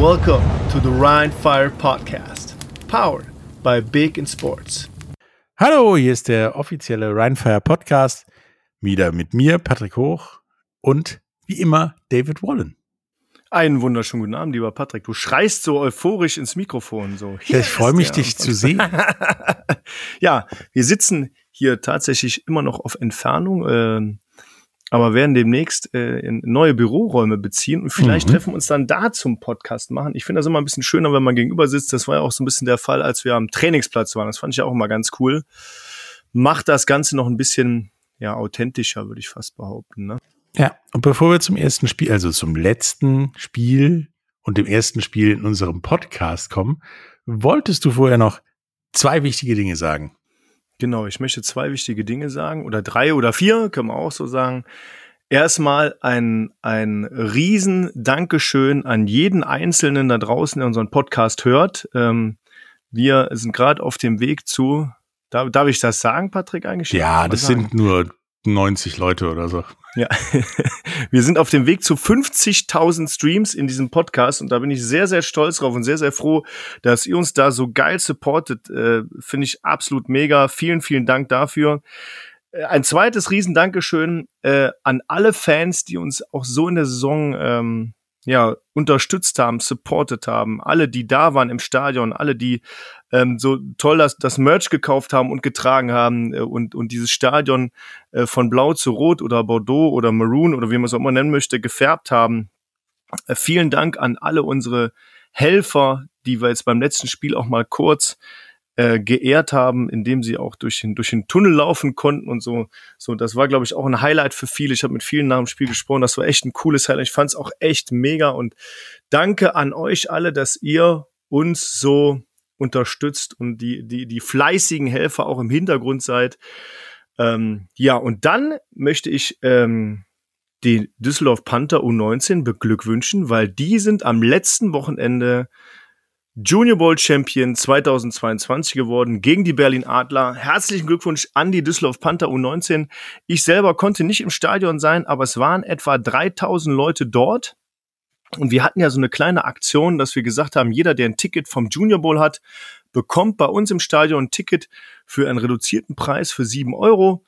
Welcome to the Rhine Fire Podcast, powered by Big in Sports. Hallo, hier ist der offizielle Rheinfire Podcast. Wieder mit mir, Patrick Hoch und wie immer David Wallen. Einen wunderschönen guten Abend, lieber Patrick. Du schreist so euphorisch ins Mikrofon. So. Ja, ich freue mich, dich zu sehen. ja, wir sitzen hier tatsächlich immer noch auf Entfernung, äh, aber werden demnächst äh, in neue Büroräume beziehen und vielleicht mhm. treffen wir uns dann da zum Podcast machen. Ich finde das immer ein bisschen schöner, wenn man gegenüber sitzt. Das war ja auch so ein bisschen der Fall, als wir am Trainingsplatz waren. Das fand ich auch immer ganz cool. Macht das Ganze noch ein bisschen ja, authentischer, würde ich fast behaupten. Ne? Ja, und bevor wir zum ersten Spiel, also zum letzten Spiel und dem ersten Spiel in unserem Podcast kommen, wolltest du vorher noch zwei wichtige Dinge sagen. Genau, ich möchte zwei wichtige Dinge sagen oder drei oder vier, können wir auch so sagen. Erstmal ein, ein riesen Dankeschön an jeden Einzelnen da draußen, der unseren Podcast hört. Ähm, wir sind gerade auf dem Weg zu, darf, darf ich das sagen, Patrick, eigentlich? Ja, das sagen? sind nur 90 Leute oder so. Ja, wir sind auf dem Weg zu 50.000 Streams in diesem Podcast und da bin ich sehr, sehr stolz drauf und sehr, sehr froh, dass ihr uns da so geil supportet. Äh, Finde ich absolut mega. Vielen, vielen Dank dafür. Äh, ein zweites Riesendankeschön äh, an alle Fans, die uns auch so in der Saison ähm, ja, unterstützt haben, supportet haben, alle, die da waren im Stadion, alle, die ähm, so toll das, das Merch gekauft haben und getragen haben äh, und, und dieses Stadion äh, von Blau zu Rot oder Bordeaux oder Maroon oder wie man es auch immer nennen möchte, gefärbt haben. Äh, vielen Dank an alle unsere Helfer, die wir jetzt beim letzten Spiel auch mal kurz äh, geehrt haben, indem sie auch durch den, durch den Tunnel laufen konnten und so. So, das war, glaube ich, auch ein Highlight für viele. Ich habe mit vielen nach dem Spiel gesprochen. Das war echt ein cooles Highlight. Ich fand es auch echt mega und danke an euch alle, dass ihr uns so unterstützt und die, die, die fleißigen Helfer auch im Hintergrund seid. Ähm, ja, und dann möchte ich ähm, die Düsseldorf Panther U19 beglückwünschen, weil die sind am letzten Wochenende Junior Bowl Champion 2022 geworden gegen die Berlin Adler. Herzlichen Glückwunsch an die Düsseldorf Panther U19. Ich selber konnte nicht im Stadion sein, aber es waren etwa 3000 Leute dort. Und wir hatten ja so eine kleine Aktion, dass wir gesagt haben, jeder, der ein Ticket vom Junior Bowl hat, bekommt bei uns im Stadion ein Ticket für einen reduzierten Preis für sieben Euro.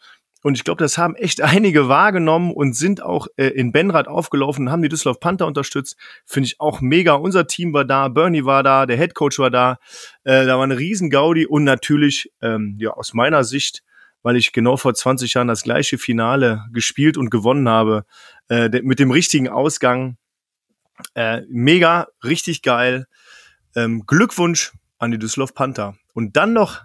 Und ich glaube, das haben echt einige wahrgenommen und sind auch äh, in Benrad aufgelaufen und haben die Düsseldorf Panther unterstützt. Finde ich auch mega. Unser Team war da, Bernie war da, der Head Coach war da. Äh, da war eine riesen Gaudi und natürlich, ähm, ja, aus meiner Sicht, weil ich genau vor 20 Jahren das gleiche Finale gespielt und gewonnen habe, äh, mit dem richtigen Ausgang. Äh, mega, richtig geil. Ähm, Glückwunsch an die Düsseldorf Panther. Und dann noch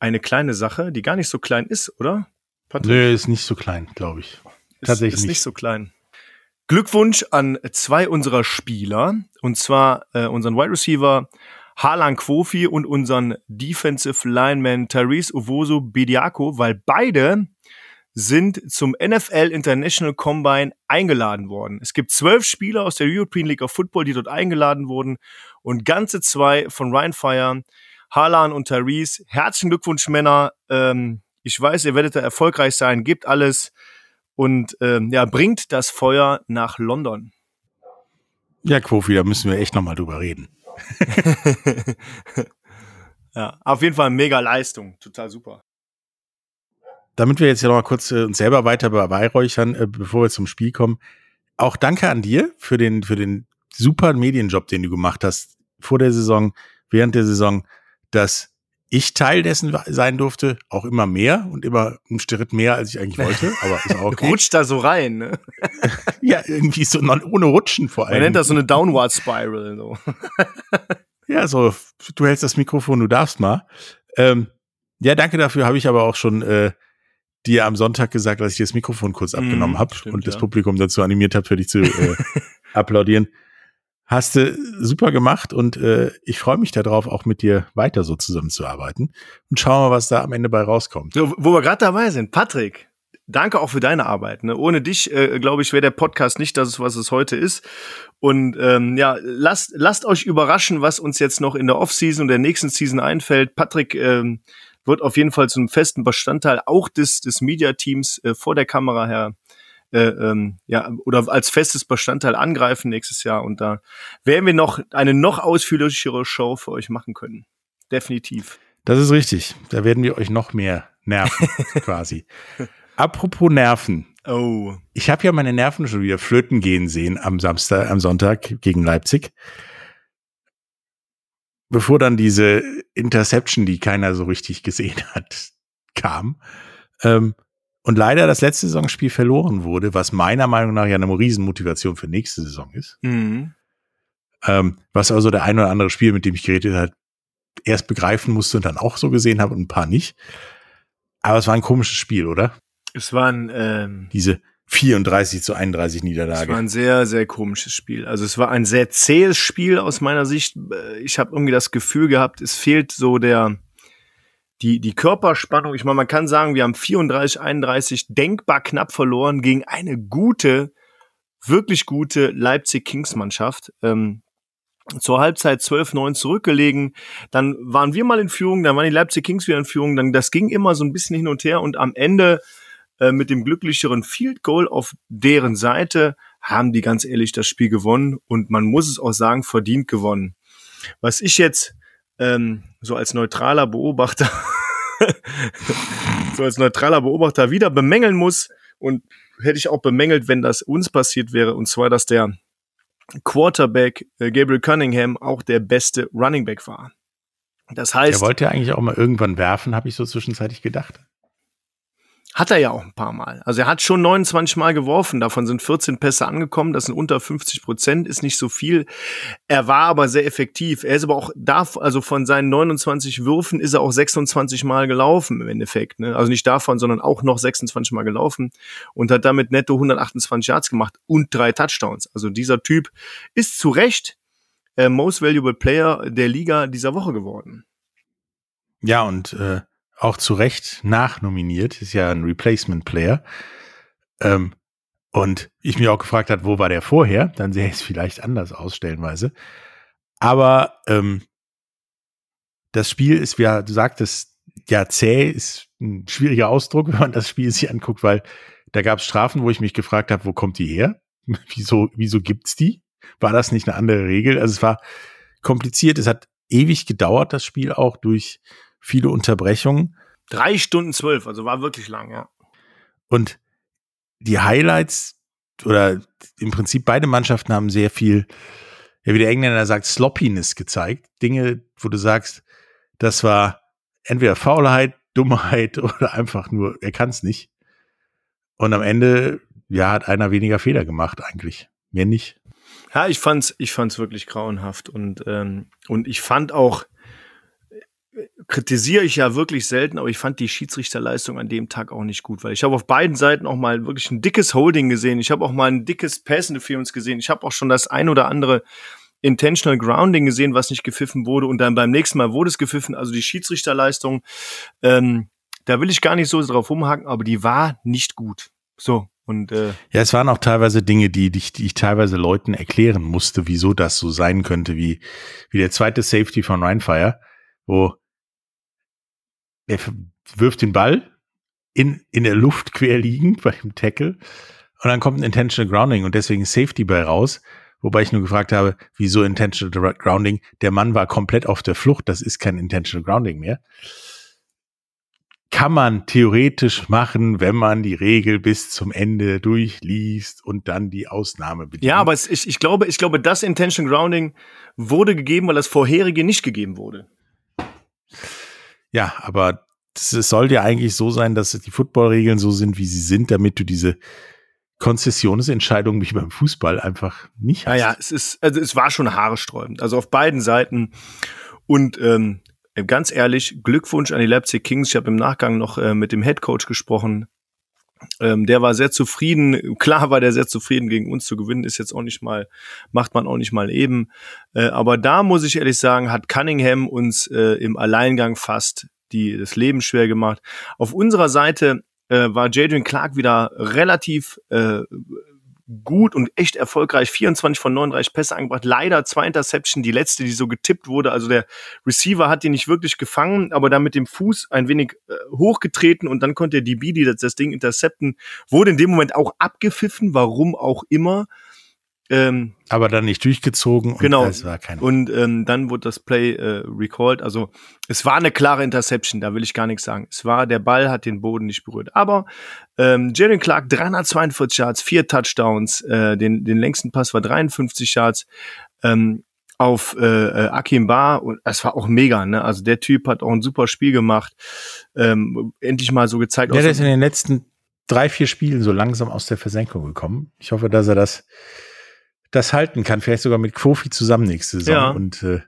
eine kleine Sache, die gar nicht so klein ist, oder? Patrick? Nee, ist nicht so klein, glaube ich. Tatsächlich ist, nicht. nicht so klein. Glückwunsch an zwei unserer Spieler, und zwar äh, unseren Wide Receiver Harlan Quofi und unseren Defensive Lineman Therese Uvoso Bediako, weil beide sind zum NFL International Combine eingeladen worden. Es gibt zwölf Spieler aus der European League of Football, die dort eingeladen wurden und ganze zwei von Ryan Fire, Harlan und Therese. Herzlichen Glückwunsch, Männer. Ähm, ich weiß, ihr werdet da erfolgreich sein, gebt alles und ähm, ja, bringt das Feuer nach London. Ja, Kofi, da müssen wir echt nochmal drüber reden. ja, auf jeden Fall mega Leistung, total super. Damit wir jetzt ja noch mal kurz äh, uns selber weiter beweihräuchern, äh, bevor wir zum Spiel kommen. Auch danke an dir für den, für den super Medienjob, den du gemacht hast vor der Saison, während der Saison, dass ich Teil dessen sein durfte, auch immer mehr und immer ein Schritt mehr, als ich eigentlich wollte, aber ist auch okay. Rutscht da so rein, ne? ja, irgendwie so ohne Rutschen vor allem. Man nennt das so eine Downward Spiral, so. ja, so, du hältst das Mikrofon, du darfst mal. Ähm, ja, danke dafür, habe ich aber auch schon äh, dir am Sonntag gesagt, dass ich das Mikrofon kurz abgenommen mm, habe und das Publikum dazu animiert habe, für dich zu äh, applaudieren. Hast du super gemacht und äh, ich freue mich darauf, auch mit dir weiter so zusammenzuarbeiten. Und schauen wir was da am Ende bei rauskommt. So, wo wir gerade dabei sind, Patrick, danke auch für deine Arbeit. Ne? Ohne dich, äh, glaube ich, wäre der Podcast nicht das, was es heute ist. Und ähm, ja, lasst, lasst euch überraschen, was uns jetzt noch in der Offseason und der nächsten Season einfällt. Patrick ähm, wird auf jeden Fall zu einem festen Bestandteil auch des, des Media-Teams äh, vor der Kamera her äh, ähm, ja, oder als festes Bestandteil angreifen nächstes Jahr. Und da werden wir noch eine noch ausführlichere Show für euch machen können. Definitiv. Das ist richtig. Da werden wir euch noch mehr nerven, quasi. Apropos Nerven. Oh. Ich habe ja meine Nerven schon wieder flöten gehen sehen am Samstag, am Sonntag gegen Leipzig. Bevor dann diese Interception, die keiner so richtig gesehen hat, kam. Ähm, und leider das letzte Saisonspiel verloren wurde, was meiner Meinung nach ja eine Riesenmotivation für nächste Saison ist. Mhm. Ähm, was also der ein oder andere Spiel, mit dem ich geredet habe, erst begreifen musste und dann auch so gesehen habe und ein paar nicht. Aber es war ein komisches Spiel, oder? Es war ein ähm, diese 34 zu 31 Niederlage. Es war ein sehr, sehr komisches Spiel. Also es war ein sehr zähes Spiel aus meiner Sicht. Ich habe irgendwie das Gefühl gehabt, es fehlt so der die, die Körperspannung, ich meine, man kann sagen, wir haben 34, 31 denkbar knapp verloren gegen eine gute, wirklich gute Leipzig Kings Mannschaft. Ähm, zur Halbzeit 12-9 zurückgelegen. Dann waren wir mal in Führung, dann waren die Leipzig Kings wieder in Führung. Dann, das ging immer so ein bisschen hin und her und am Ende äh, mit dem glücklicheren Field Goal auf deren Seite haben die ganz ehrlich das Spiel gewonnen und man muss es auch sagen, verdient gewonnen. Was ich jetzt ähm, so als neutraler Beobachter, so als neutraler Beobachter wieder bemängeln muss und hätte ich auch bemängelt, wenn das uns passiert wäre, und zwar, dass der Quarterback äh, Gabriel Cunningham auch der beste Running Back war. Das heißt. Er wollte ja eigentlich auch mal irgendwann werfen, habe ich so zwischenzeitlich gedacht. Hat er ja auch ein paar Mal. Also er hat schon 29 Mal geworfen, davon sind 14 Pässe angekommen, das sind unter 50 Prozent, ist nicht so viel. Er war aber sehr effektiv. Er ist aber auch da, also von seinen 29 Würfen ist er auch 26 Mal gelaufen im Endeffekt. Ne? Also nicht davon, sondern auch noch 26 Mal gelaufen und hat damit netto 128 Yards gemacht und drei Touchdowns. Also dieser Typ ist zu Recht äh, Most Valuable Player der Liga dieser Woche geworden. Ja, und äh auch zu Recht nachnominiert, ist ja ein Replacement-Player. Ähm, und ich mir auch gefragt hat, wo war der vorher? Dann sähe es vielleicht anders aus, stellenweise. Aber ähm, das Spiel ist, wie du sagtest, ja, zäh ist ein schwieriger Ausdruck, wenn man das Spiel sich anguckt, weil da gab es Strafen, wo ich mich gefragt habe, wo kommt die her? wieso, wieso gibt's die? War das nicht eine andere Regel? Also es war kompliziert, es hat ewig gedauert, das Spiel auch durch viele Unterbrechungen. Drei Stunden zwölf, also war wirklich lang, ja. Und die Highlights oder im Prinzip beide Mannschaften haben sehr viel, ja, wie der Engländer sagt, Sloppiness gezeigt. Dinge, wo du sagst, das war entweder Faulheit, Dummheit oder einfach nur, er kann es nicht. Und am Ende, ja, hat einer weniger Fehler gemacht eigentlich. Mehr nicht. Ja, ich fand's, ich fand's wirklich grauenhaft und ähm, und ich fand auch, kritisiere ich ja wirklich selten, aber ich fand die Schiedsrichterleistung an dem Tag auch nicht gut, weil ich habe auf beiden Seiten auch mal wirklich ein dickes Holding gesehen. Ich habe auch mal ein dickes Pass Interference gesehen. Ich habe auch schon das ein oder andere Intentional Grounding gesehen, was nicht gepfiffen wurde und dann beim nächsten Mal wurde es gepfiffen. Also die Schiedsrichterleistung, ähm, da will ich gar nicht so drauf rumhaken, aber die war nicht gut. So. Und, äh, ja, es waren auch teilweise Dinge, die, die, die ich teilweise Leuten erklären musste, wieso das so sein könnte, wie, wie der zweite Safety von Rhinefire, wo er wirft den Ball in, in der Luft quer liegend bei dem Tackle und dann kommt ein Intentional Grounding und deswegen Safety bei raus. Wobei ich nur gefragt habe, wieso Intentional Grounding? Der Mann war komplett auf der Flucht, das ist kein Intentional Grounding mehr. Kann man theoretisch machen, wenn man die Regel bis zum Ende durchliest und dann die Ausnahme bedient. Ja, aber es, ich, ich glaube, ich glaube, das Intentional Grounding wurde gegeben, weil das vorherige nicht gegeben wurde. Ja, aber es soll ja eigentlich so sein, dass die Footballregeln so sind, wie sie sind, damit du diese Konzessionsentscheidungen wie beim Fußball einfach nicht hast. Naja, es ist, also es war schon haaresträubend. Also auf beiden Seiten. Und ähm, ganz ehrlich, Glückwunsch an die Leipzig Kings. Ich habe im Nachgang noch äh, mit dem Head Coach gesprochen. Ähm, der war sehr zufrieden. Klar war der sehr zufrieden, gegen uns zu gewinnen, ist jetzt auch nicht mal, macht man auch nicht mal eben. Äh, aber da muss ich ehrlich sagen, hat Cunningham uns äh, im Alleingang fast die, das Leben schwer gemacht. Auf unserer Seite äh, war Jadrian Clark wieder relativ äh, gut und echt erfolgreich. 24 von 39 Pässe angebracht. Leider zwei Interception, die letzte, die so getippt wurde. Also der Receiver hat die nicht wirklich gefangen, aber dann mit dem Fuß ein wenig äh, hochgetreten und dann konnte der DB, die das, das Ding intercepten, wurde in dem Moment auch abgepfiffen, warum auch immer. Ähm, aber dann nicht durchgezogen. Und genau. War kein und ähm, dann wurde das Play äh, recalled. Also es war eine klare Interception, da will ich gar nichts sagen. Es war, der Ball hat den Boden nicht berührt. Aber ähm, Jalen Clark 342 Yards, vier Touchdowns, äh, den, den längsten Pass war 53 Yards. Ähm, auf äh, äh, Akim Bar und es war auch mega, ne? Also der Typ hat auch ein super Spiel gemacht. Ähm, endlich mal so gezeigt. Der ist in den letzten drei, vier Spielen so langsam aus der Versenkung gekommen. Ich hoffe, dass er das das halten kann. Vielleicht sogar mit Kofi zusammen nächste Saison ja. und äh,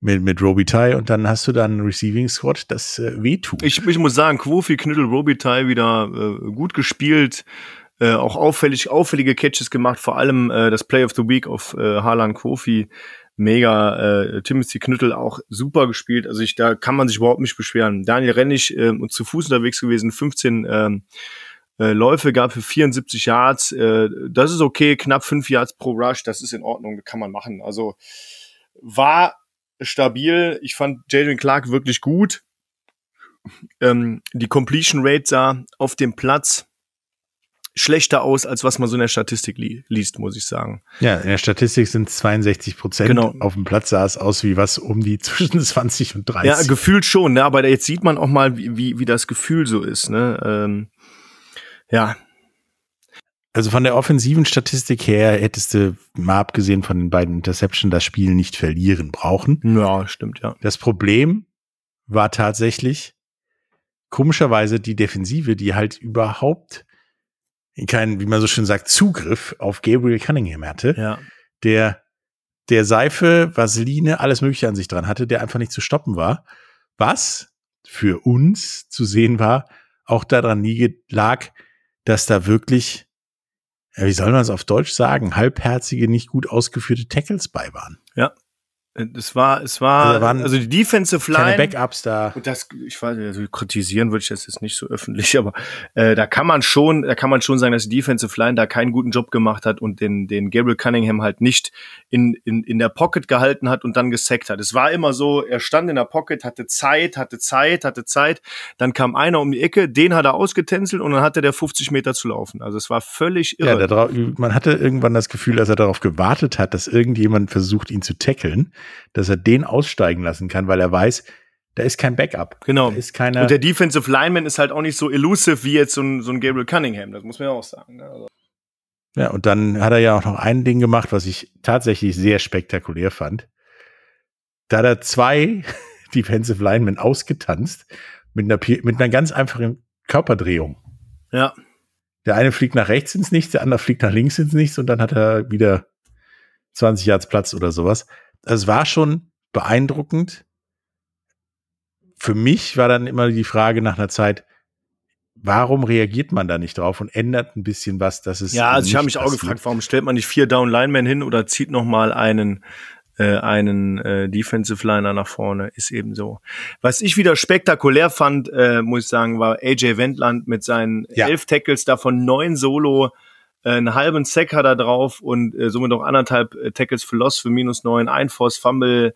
mit, mit Robitaille und dann hast du dann einen Receiving Squad, das äh, wehtut. Ich, ich muss sagen, Kofi, Knüttel, Robitaille wieder äh, gut gespielt, äh, auch auffällig, auffällige Catches gemacht, vor allem äh, das Play of the Week auf äh, Harlan Kofi. Mega, äh, Timothy Knüttel auch super gespielt. Also ich, da kann man sich überhaupt nicht beschweren. Daniel Rennig äh, zu Fuß unterwegs gewesen, 15 ähm, äh, Läufe gab für 74 Yards. Äh, das ist okay, knapp 5 Yards pro Rush, das ist in Ordnung, kann man machen. Also war stabil. Ich fand Jadon Clark wirklich gut. Ähm, die Completion Rate sah auf dem Platz schlechter aus, als was man so in der Statistik li liest, muss ich sagen. Ja, in der Statistik sind 62 Prozent. Genau. Auf dem Platz sah es aus wie was um die zwischen 20 und 30. Ja, gefühlt schon, ne? aber jetzt sieht man auch mal, wie, wie, wie das Gefühl so ist. Ne? Ähm, ja. Also von der offensiven Statistik her hättest du mal abgesehen von den beiden Interception das Spiel nicht verlieren brauchen. Ja, stimmt, ja. Das Problem war tatsächlich komischerweise die Defensive, die halt überhaupt keinen, wie man so schön sagt, Zugriff auf Gabriel Cunningham hatte. Ja. Der, der Seife, Vaseline, alles Mögliche an sich dran hatte, der einfach nicht zu stoppen war. Was für uns zu sehen war, auch daran nie lag, dass da wirklich, wie soll man es auf Deutsch sagen, halbherzige, nicht gut ausgeführte Tackles bei waren. Ja, es war, es war, also, also die Defensive Line. Keine Backups da. Und das, ich weiß nicht, also kritisieren würde ich das jetzt nicht so öffentlich, aber äh, da kann man schon, da kann man schon sagen, dass die Defensive Line da keinen guten Job gemacht hat und den, den Gabriel Cunningham halt nicht in, in, in der Pocket gehalten hat und dann gesackt hat. Es war immer so, er stand in der Pocket, hatte Zeit, hatte Zeit, hatte Zeit, dann kam einer um die Ecke, den hat er ausgetänzelt und dann hatte der 50 Meter zu laufen. Also es war völlig irre. Ja, man hatte irgendwann das Gefühl, dass er darauf gewartet hat, dass irgendjemand versucht, ihn zu tackeln dass er den aussteigen lassen kann, weil er weiß, da ist kein Backup. Genau. Da ist keine und der Defensive Lineman ist halt auch nicht so elusive wie jetzt so ein, so ein Gabriel Cunningham, das muss man ja auch sagen. Ne? Also. Ja, und dann hat er ja auch noch ein Ding gemacht, was ich tatsächlich sehr spektakulär fand. Da hat er zwei Defensive Linemen ausgetanzt mit einer, mit einer ganz einfachen Körperdrehung. Ja. Der eine fliegt nach rechts ins Nichts, der andere fliegt nach links ins Nichts und dann hat er wieder 20 Yards Platz oder sowas es war schon beeindruckend. Für mich war dann immer die Frage nach einer Zeit, warum reagiert man da nicht drauf und ändert ein bisschen was, dass es Ja, also ich habe mich auch gefragt, warum stellt man nicht vier Down Linemen hin oder zieht noch mal einen äh, einen äh, Defensive Liner nach vorne, ist eben so. Was ich wieder spektakulär fand, äh, muss ich sagen, war AJ Wendland mit seinen ja. elf Tackles, davon neun Solo, einen halben Sack hat er drauf und äh, somit noch anderthalb äh, Tackles für Loss für minus neun, ein Force Fumble.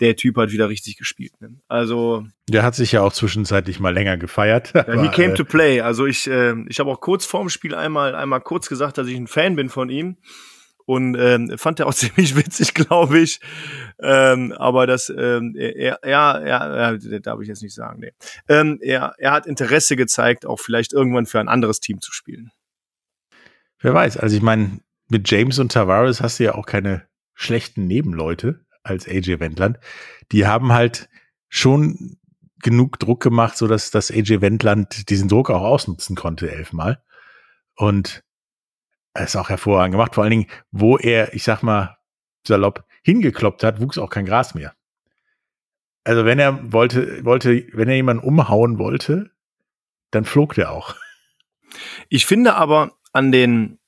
Der Typ hat wieder richtig gespielt. Ne? Also der hat sich ja auch zwischenzeitlich mal länger gefeiert. Ja, he came to play. Also ich, äh, ich habe auch kurz vorm Spiel einmal einmal kurz gesagt, dass ich ein Fan bin von ihm und ähm, fand er auch ziemlich witzig, glaube ich. Ähm, aber das, ähm, er, ja, ja, ja, darf ich jetzt nicht sagen. Nee. Ähm, er, er hat Interesse gezeigt, auch vielleicht irgendwann für ein anderes Team zu spielen. Wer weiß, also ich meine, mit James und Tavares hast du ja auch keine schlechten Nebenleute als AJ Wendland. Die haben halt schon genug Druck gemacht, so dass das AJ Wendland diesen Druck auch ausnutzen konnte elfmal. Und er ist auch hervorragend gemacht. Vor allen Dingen, wo er, ich sag mal, salopp hingekloppt hat, wuchs auch kein Gras mehr. Also wenn er wollte, wollte, wenn er jemanden umhauen wollte, dann flog der auch. Ich finde aber, an den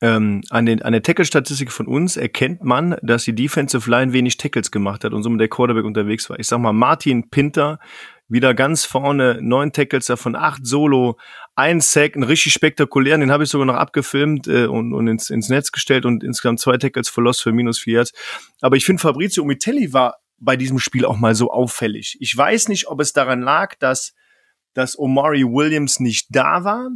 ähm, an, den, an der Tackle-Statistik von uns erkennt man, dass die Defensive Line wenig Tackles gemacht hat und somit der Quarterback unterwegs war. Ich sag mal, Martin Pinter wieder ganz vorne, neun Tackles davon, acht Solo, ein Sack, einen richtig spektakulären, den habe ich sogar noch abgefilmt äh, und, und ins, ins Netz gestellt und insgesamt zwei Tackles für Loss für minus vier Yards. Aber ich finde, Fabrizio Umitelli war bei diesem Spiel auch mal so auffällig. Ich weiß nicht, ob es daran lag, dass, dass Omari Williams nicht da war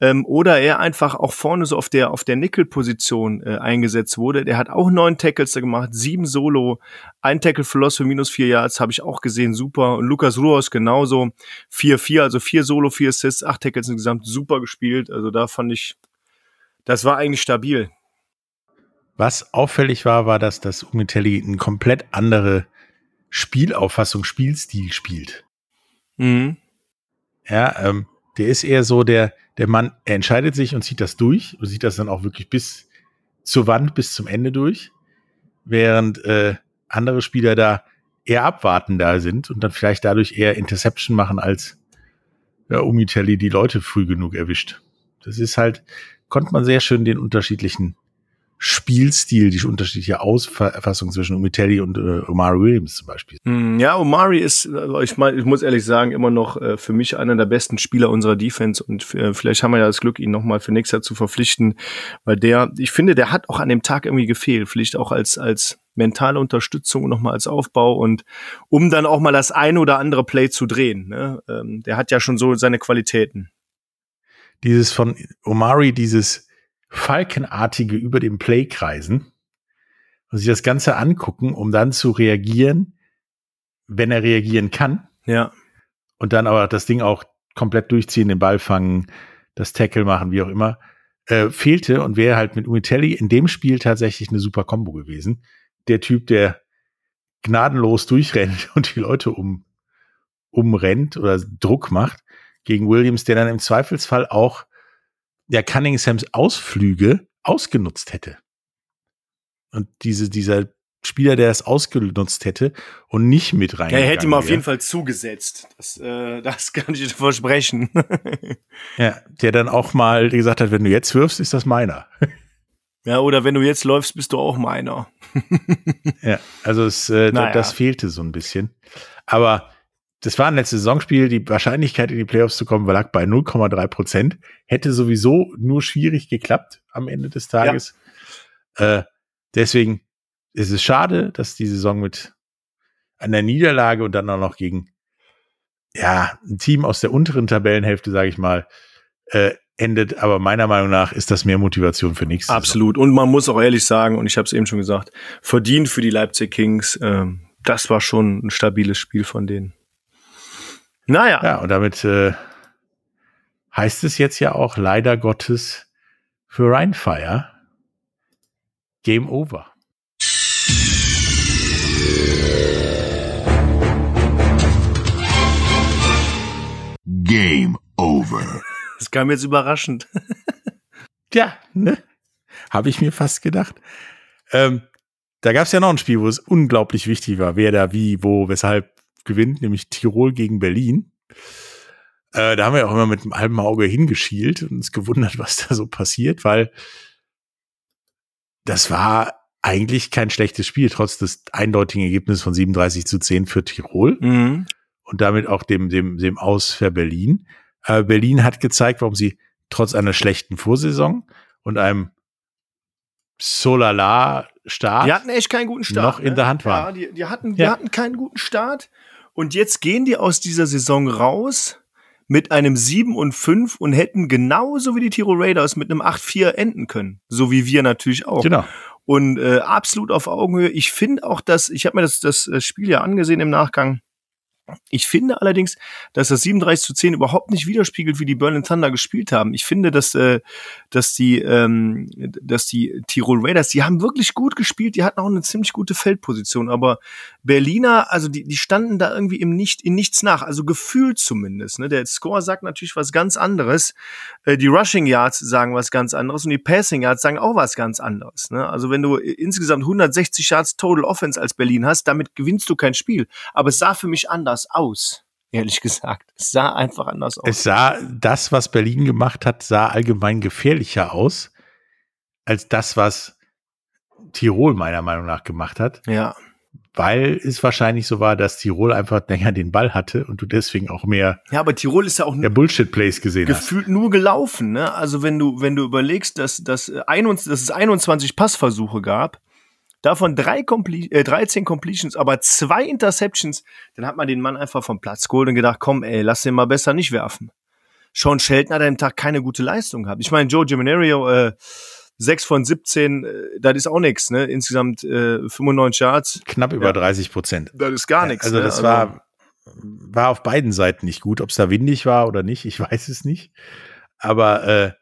ähm, oder er einfach auch vorne so auf der auf der Nickel-Position äh, eingesetzt wurde. Der hat auch neun Tackles da gemacht, sieben Solo, ein Tackle für Loss für minus vier Yards, habe ich auch gesehen, super. Und Lukas Ruos genauso, vier vier, also vier Solo, vier Assists, acht Tackles insgesamt, super gespielt. Also da fand ich, das war eigentlich stabil. Was auffällig war, war, dass das Umitelli eine komplett andere Spielauffassung, Spielstil spielt. Mhm. Ja, ähm, der ist eher so der, der Mann, er entscheidet sich und zieht das durch und sieht das dann auch wirklich bis zur Wand, bis zum Ende durch, während äh, andere Spieler da eher abwarten da sind und dann vielleicht dadurch eher Interception machen, als ja, Umitelli die Leute früh genug erwischt. Das ist halt, konnte man sehr schön den unterschiedlichen Spielstil, die unterschiedliche Ausfassung zwischen Umitelli und äh, Omari Williams zum Beispiel. Hm, ja, Omari ist, äh, ich meine, ich muss ehrlich sagen, immer noch äh, für mich einer der besten Spieler unserer Defense und äh, vielleicht haben wir ja das Glück, ihn nochmal für nächstes Jahr zu verpflichten, weil der, ich finde, der hat auch an dem Tag irgendwie gefehlt, vielleicht auch als, als mentale Unterstützung und nochmal als Aufbau und um dann auch mal das eine oder andere Play zu drehen. Ne? Ähm, der hat ja schon so seine Qualitäten. Dieses von Omari, dieses Falkenartige über dem Play kreisen und sich das Ganze angucken, um dann zu reagieren, wenn er reagieren kann. Ja. Und dann aber das Ding auch komplett durchziehen, den Ball fangen, das Tackle machen, wie auch immer, äh, fehlte und wäre halt mit Umitelli in dem Spiel tatsächlich eine super Combo gewesen. Der Typ, der gnadenlos durchrennt und die Leute um, umrennt oder Druck macht, gegen Williams, der dann im Zweifelsfall auch der Cunninghams Ausflüge ausgenutzt hätte. Und diese, dieser Spieler, der es ausgenutzt hätte und nicht mit rein. Ja, er hätte ihm auf jeden Fall zugesetzt. Das, äh, das kann ich dir versprechen. ja, der dann auch mal gesagt hat, wenn du jetzt wirfst, ist das meiner. ja, oder wenn du jetzt läufst, bist du auch meiner. ja, also es, äh, naja. das fehlte so ein bisschen. Aber das war ein letztes Saisonspiel. Die Wahrscheinlichkeit, in die Playoffs zu kommen, lag bei 0,3 Prozent. Hätte sowieso nur schwierig geklappt am Ende des Tages. Ja. Äh, deswegen ist es schade, dass die Saison mit einer Niederlage und dann auch noch gegen ja, ein Team aus der unteren Tabellenhälfte, sage ich mal, äh, endet. Aber meiner Meinung nach ist das mehr Motivation für nächstes Absolut. Saison. Und man muss auch ehrlich sagen, und ich habe es eben schon gesagt, verdient für die Leipzig Kings. Ähm, das war schon ein stabiles Spiel von denen. Naja. Ja, und damit äh, heißt es jetzt ja auch leider Gottes für Rheinfire Game Over. Game Over. Das kam jetzt überraschend. ja, ne? Habe ich mir fast gedacht. Ähm, da gab es ja noch ein Spiel, wo es unglaublich wichtig war, wer da wie, wo, weshalb gewinnt, nämlich Tirol gegen Berlin. Äh, da haben wir auch immer mit einem halben Auge hingeschielt und uns gewundert, was da so passiert, weil das war eigentlich kein schlechtes Spiel, trotz des eindeutigen Ergebnisses von 37 zu 10 für Tirol mhm. und damit auch dem, dem, dem Aus für Berlin. Äh, Berlin hat gezeigt, warum sie trotz einer schlechten Vorsaison und einem Solala Start. Die hatten echt keinen guten Start. Noch in ne? der Hand waren. Ja, die, die hatten, die ja. hatten keinen guten Start. Und jetzt gehen die aus dieser Saison raus mit einem 7 und 5 und hätten genauso wie die Tiro Raiders mit einem 8-4 enden können. So wie wir natürlich auch. Genau. Und äh, absolut auf Augenhöhe. Ich finde auch, dass, ich habe mir das, das Spiel ja angesehen im Nachgang. Ich finde allerdings, dass das 37 zu 10 überhaupt nicht widerspiegelt, wie die Berlin Thunder gespielt haben. Ich finde, dass, äh, dass, die, ähm, dass die Tirol Raiders, die haben wirklich gut gespielt, die hatten auch eine ziemlich gute Feldposition, aber Berliner, also die, die standen da irgendwie im nicht, in nichts nach, also gefühlt zumindest. Ne? Der Score sagt natürlich was ganz anderes, äh, die Rushing Yards sagen was ganz anderes und die Passing Yards sagen auch was ganz anderes. Ne? Also wenn du insgesamt 160 Yards Total Offense als Berlin hast, damit gewinnst du kein Spiel. Aber es sah für mich anders anders aus ehrlich gesagt. Es sah einfach anders aus. Es sah, das, was Berlin gemacht hat, sah allgemein gefährlicher aus, als das, was Tirol meiner Meinung nach gemacht hat. Ja. weil es wahrscheinlich so war, dass Tirol einfach länger den Ball hatte und du deswegen auch mehr. Ja, aber Tirol ist ja auch der Bullshit Plays gesehen gefühlt hast. nur gelaufen. Ne? Also wenn du wenn du überlegst, dass dass, 21, dass es 21 Passversuche gab, davon drei Comple äh, 13 Completions, aber zwei Interceptions, dann hat man den Mann einfach vom Platz geholt und gedacht, komm, ey, lass den mal besser nicht werfen. Sean Shelton hat an dem Tag keine gute Leistung gehabt. Ich meine, Joe Giminario, äh, 6 von 17, äh, das ist auch nichts, ne? Insgesamt äh, 95 Yards. Knapp über ja. 30 Prozent. Das ist gar nichts. Also, das ne? war, also war auf beiden Seiten nicht gut. Ob es da windig war oder nicht, ich weiß es nicht. Aber äh,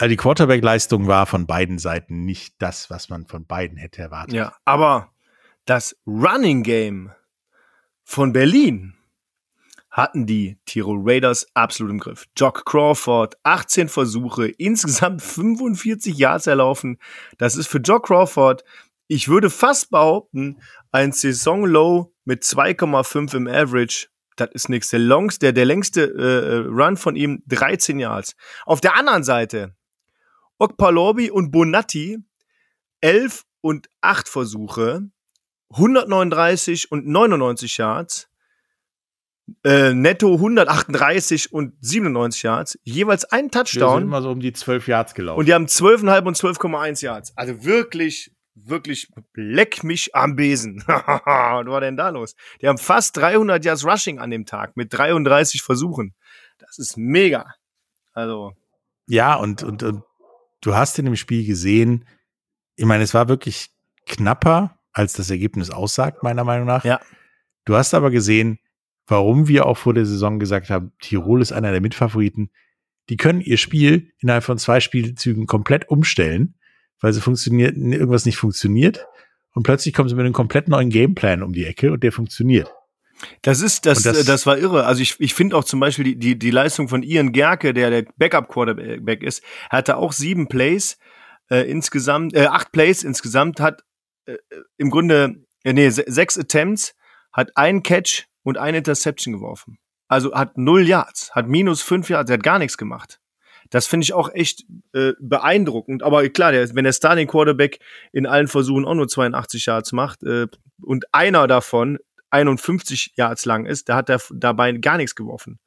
also die Quarterback-Leistung war von beiden Seiten nicht das, was man von beiden hätte erwartet. Ja, aber das Running Game von Berlin hatten die Tirol Raiders absolut im Griff. Jock Crawford, 18 Versuche, insgesamt 45 Yards erlaufen. Das ist für Jock Crawford, ich würde fast behaupten, ein Saison-Low mit 2,5 im Average. Das ist nichts. Der, der, der längste äh, äh Run von ihm 13 Yards. Auf der anderen Seite, Okpalobi und Bonatti, 11 und 8 Versuche, 139 und 99 Yards äh, netto 138 und 97 Yards, jeweils ein Touchdown. Wir sind immer so um die 12 Yards gelaufen. Und die haben 12,5 und 12,1 Yards. Also wirklich, wirklich, leck mich am Besen. Was war denn da los? Die haben fast 300 Yards Rushing an dem Tag mit 33 Versuchen. Das ist mega. Also. Ja, und, und, und du hast in dem Spiel gesehen, ich meine, es war wirklich knapper, als das Ergebnis aussagt, meiner Meinung nach. Ja. Du hast aber gesehen, warum wir auch vor der Saison gesagt haben, Tirol ist einer der Mitfavoriten. Die können ihr Spiel innerhalb von zwei Spielzügen komplett umstellen, weil sie funktioniert, irgendwas nicht funktioniert. Und plötzlich kommen sie mit einem komplett neuen Gameplan um die Ecke und der funktioniert. Das ist, das, das, das, war irre. Also ich, ich finde auch zum Beispiel die, die, die Leistung von Ian Gerke, der der Backup-Quarterback ist, hatte auch sieben Plays äh, insgesamt, äh, acht Plays insgesamt, hat äh, im Grunde, äh, nee, sechs Attempts, hat einen Catch und eine Interception geworfen. Also hat null Yards, hat minus fünf Yards, er hat gar nichts gemacht. Das finde ich auch echt äh, beeindruckend. Aber klar, der, wenn der Starting Quarterback in allen Versuchen auch nur 82 Yards macht äh, und einer davon 51 Yards lang ist, da hat er dabei gar nichts geworfen.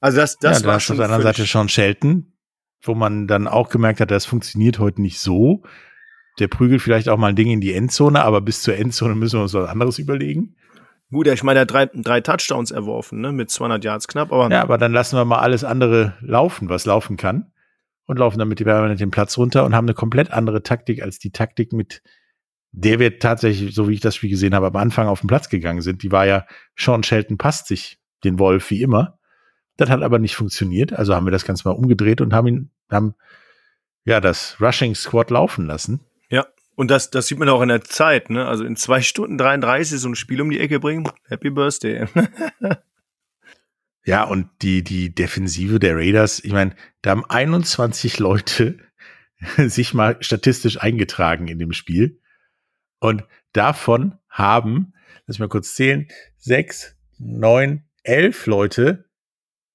Also das, das ja, war schon. Auf der anderen Seite schon Shelton, wo man dann auch gemerkt hat, das funktioniert heute nicht so. Der prügelt vielleicht auch mal ein Ding in die Endzone, aber bis zur Endzone müssen wir uns was anderes überlegen. Gut, ich meine, er hat drei, drei Touchdowns erworfen, ne, mit 200 Yards knapp, aber. Ja, aber dann lassen wir mal alles andere laufen, was laufen kann. Und laufen damit die permanent den Platz runter und haben eine komplett andere Taktik als die Taktik, mit der wir tatsächlich, so wie ich das Spiel gesehen habe, am Anfang auf den Platz gegangen sind. Die war ja, Sean Shelton passt sich den Wolf wie immer. Das hat aber nicht funktioniert. Also haben wir das Ganze mal umgedreht und haben ihn, haben, ja, das Rushing Squad laufen lassen. Ja. Und das, das sieht man auch in der Zeit, ne? Also in zwei Stunden 33 so ein Spiel um die Ecke bringen. Happy Birthday. ja, und die, die Defensive der Raiders, ich meine, da haben 21 Leute sich mal statistisch eingetragen in dem Spiel. Und davon haben, lass mich mal kurz zählen, sechs, neun, elf Leute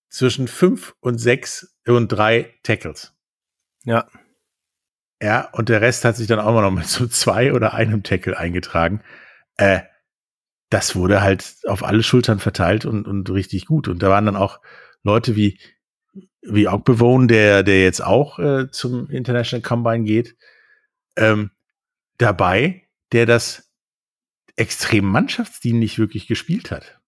zwischen fünf und sechs und drei Tackles. Ja. Ja, und der Rest hat sich dann auch noch mit so zwei oder einem Tackle eingetragen. Äh, das wurde halt auf alle Schultern verteilt und, und richtig gut. Und da waren dann auch Leute wie, wie Ogbewohn, der, der jetzt auch äh, zum International Combine geht, ähm, dabei, der das extrem mannschaftsdienlich wirklich gespielt hat.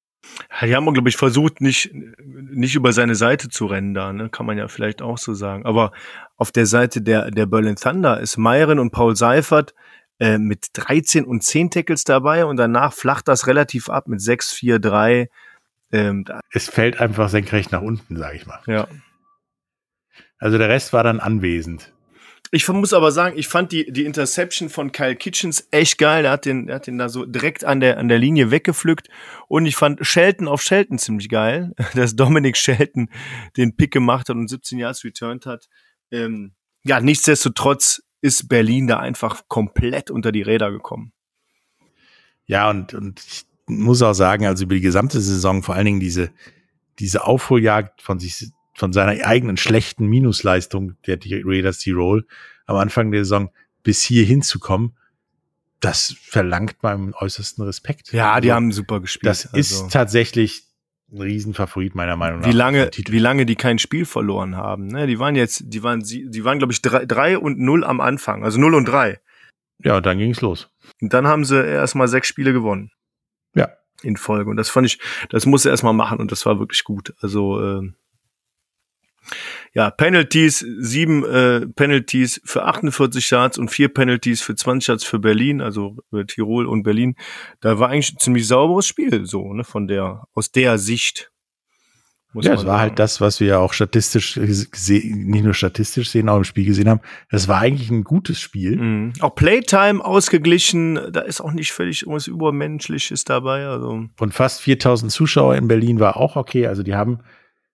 Die haben, glaube ich, versucht, nicht, nicht über seine Seite zu rennen da, ne? kann man ja vielleicht auch so sagen. Aber auf der Seite der, der Berlin Thunder ist Meiren und Paul Seifert äh, mit 13 und 10 Tackles dabei und danach flacht das relativ ab mit 6, 4, 3. Ähm, es fällt einfach senkrecht nach unten, sage ich mal. Ja. Also der Rest war dann anwesend. Ich muss aber sagen, ich fand die, die Interception von Kyle Kitchens echt geil. Er hat den, er hat den da so direkt an der, an der Linie weggepflückt. Und ich fand Shelton auf Shelton ziemlich geil, dass Dominic Shelton den Pick gemacht hat und 17 Yards returned hat. Ähm, ja, nichtsdestotrotz ist Berlin da einfach komplett unter die Räder gekommen. Ja, und, und ich muss auch sagen, also über die gesamte Saison, vor allen Dingen diese, diese Aufholjagd von sich von seiner eigenen schlechten Minusleistung der Raiders Tirol am Anfang der Saison bis hier hinzukommen, das verlangt beim äußersten Respekt. Ja, die also, haben super gespielt. Das also. ist tatsächlich ein Riesenfavorit meiner Meinung nach. Wie lange, wie lange die kein Spiel verloren haben. Ne? Die waren jetzt, die waren, die waren, glaube ich, drei, drei und null am Anfang, also null und drei. Ja, und dann ging's los. Und dann haben sie erstmal sechs Spiele gewonnen. Ja. In Folge. Und das fand ich, das musste erstmal machen und das war wirklich gut. Also, äh, ja, Penalties, sieben äh, Penalties für 48 Yards und vier Penalties für 20 Yards für Berlin, also äh, Tirol und Berlin. Da war eigentlich ein ziemlich sauberes Spiel, so, ne, von der, aus der Sicht. ja, es war halt das, was wir ja auch statistisch nicht nur statistisch sehen, auch im Spiel gesehen haben. Das war eigentlich ein gutes Spiel. Mhm. Auch Playtime ausgeglichen, da ist auch nicht völlig irgendwas Übermenschliches dabei. Also. Und fast 4000 Zuschauer in Berlin war auch okay. Also die haben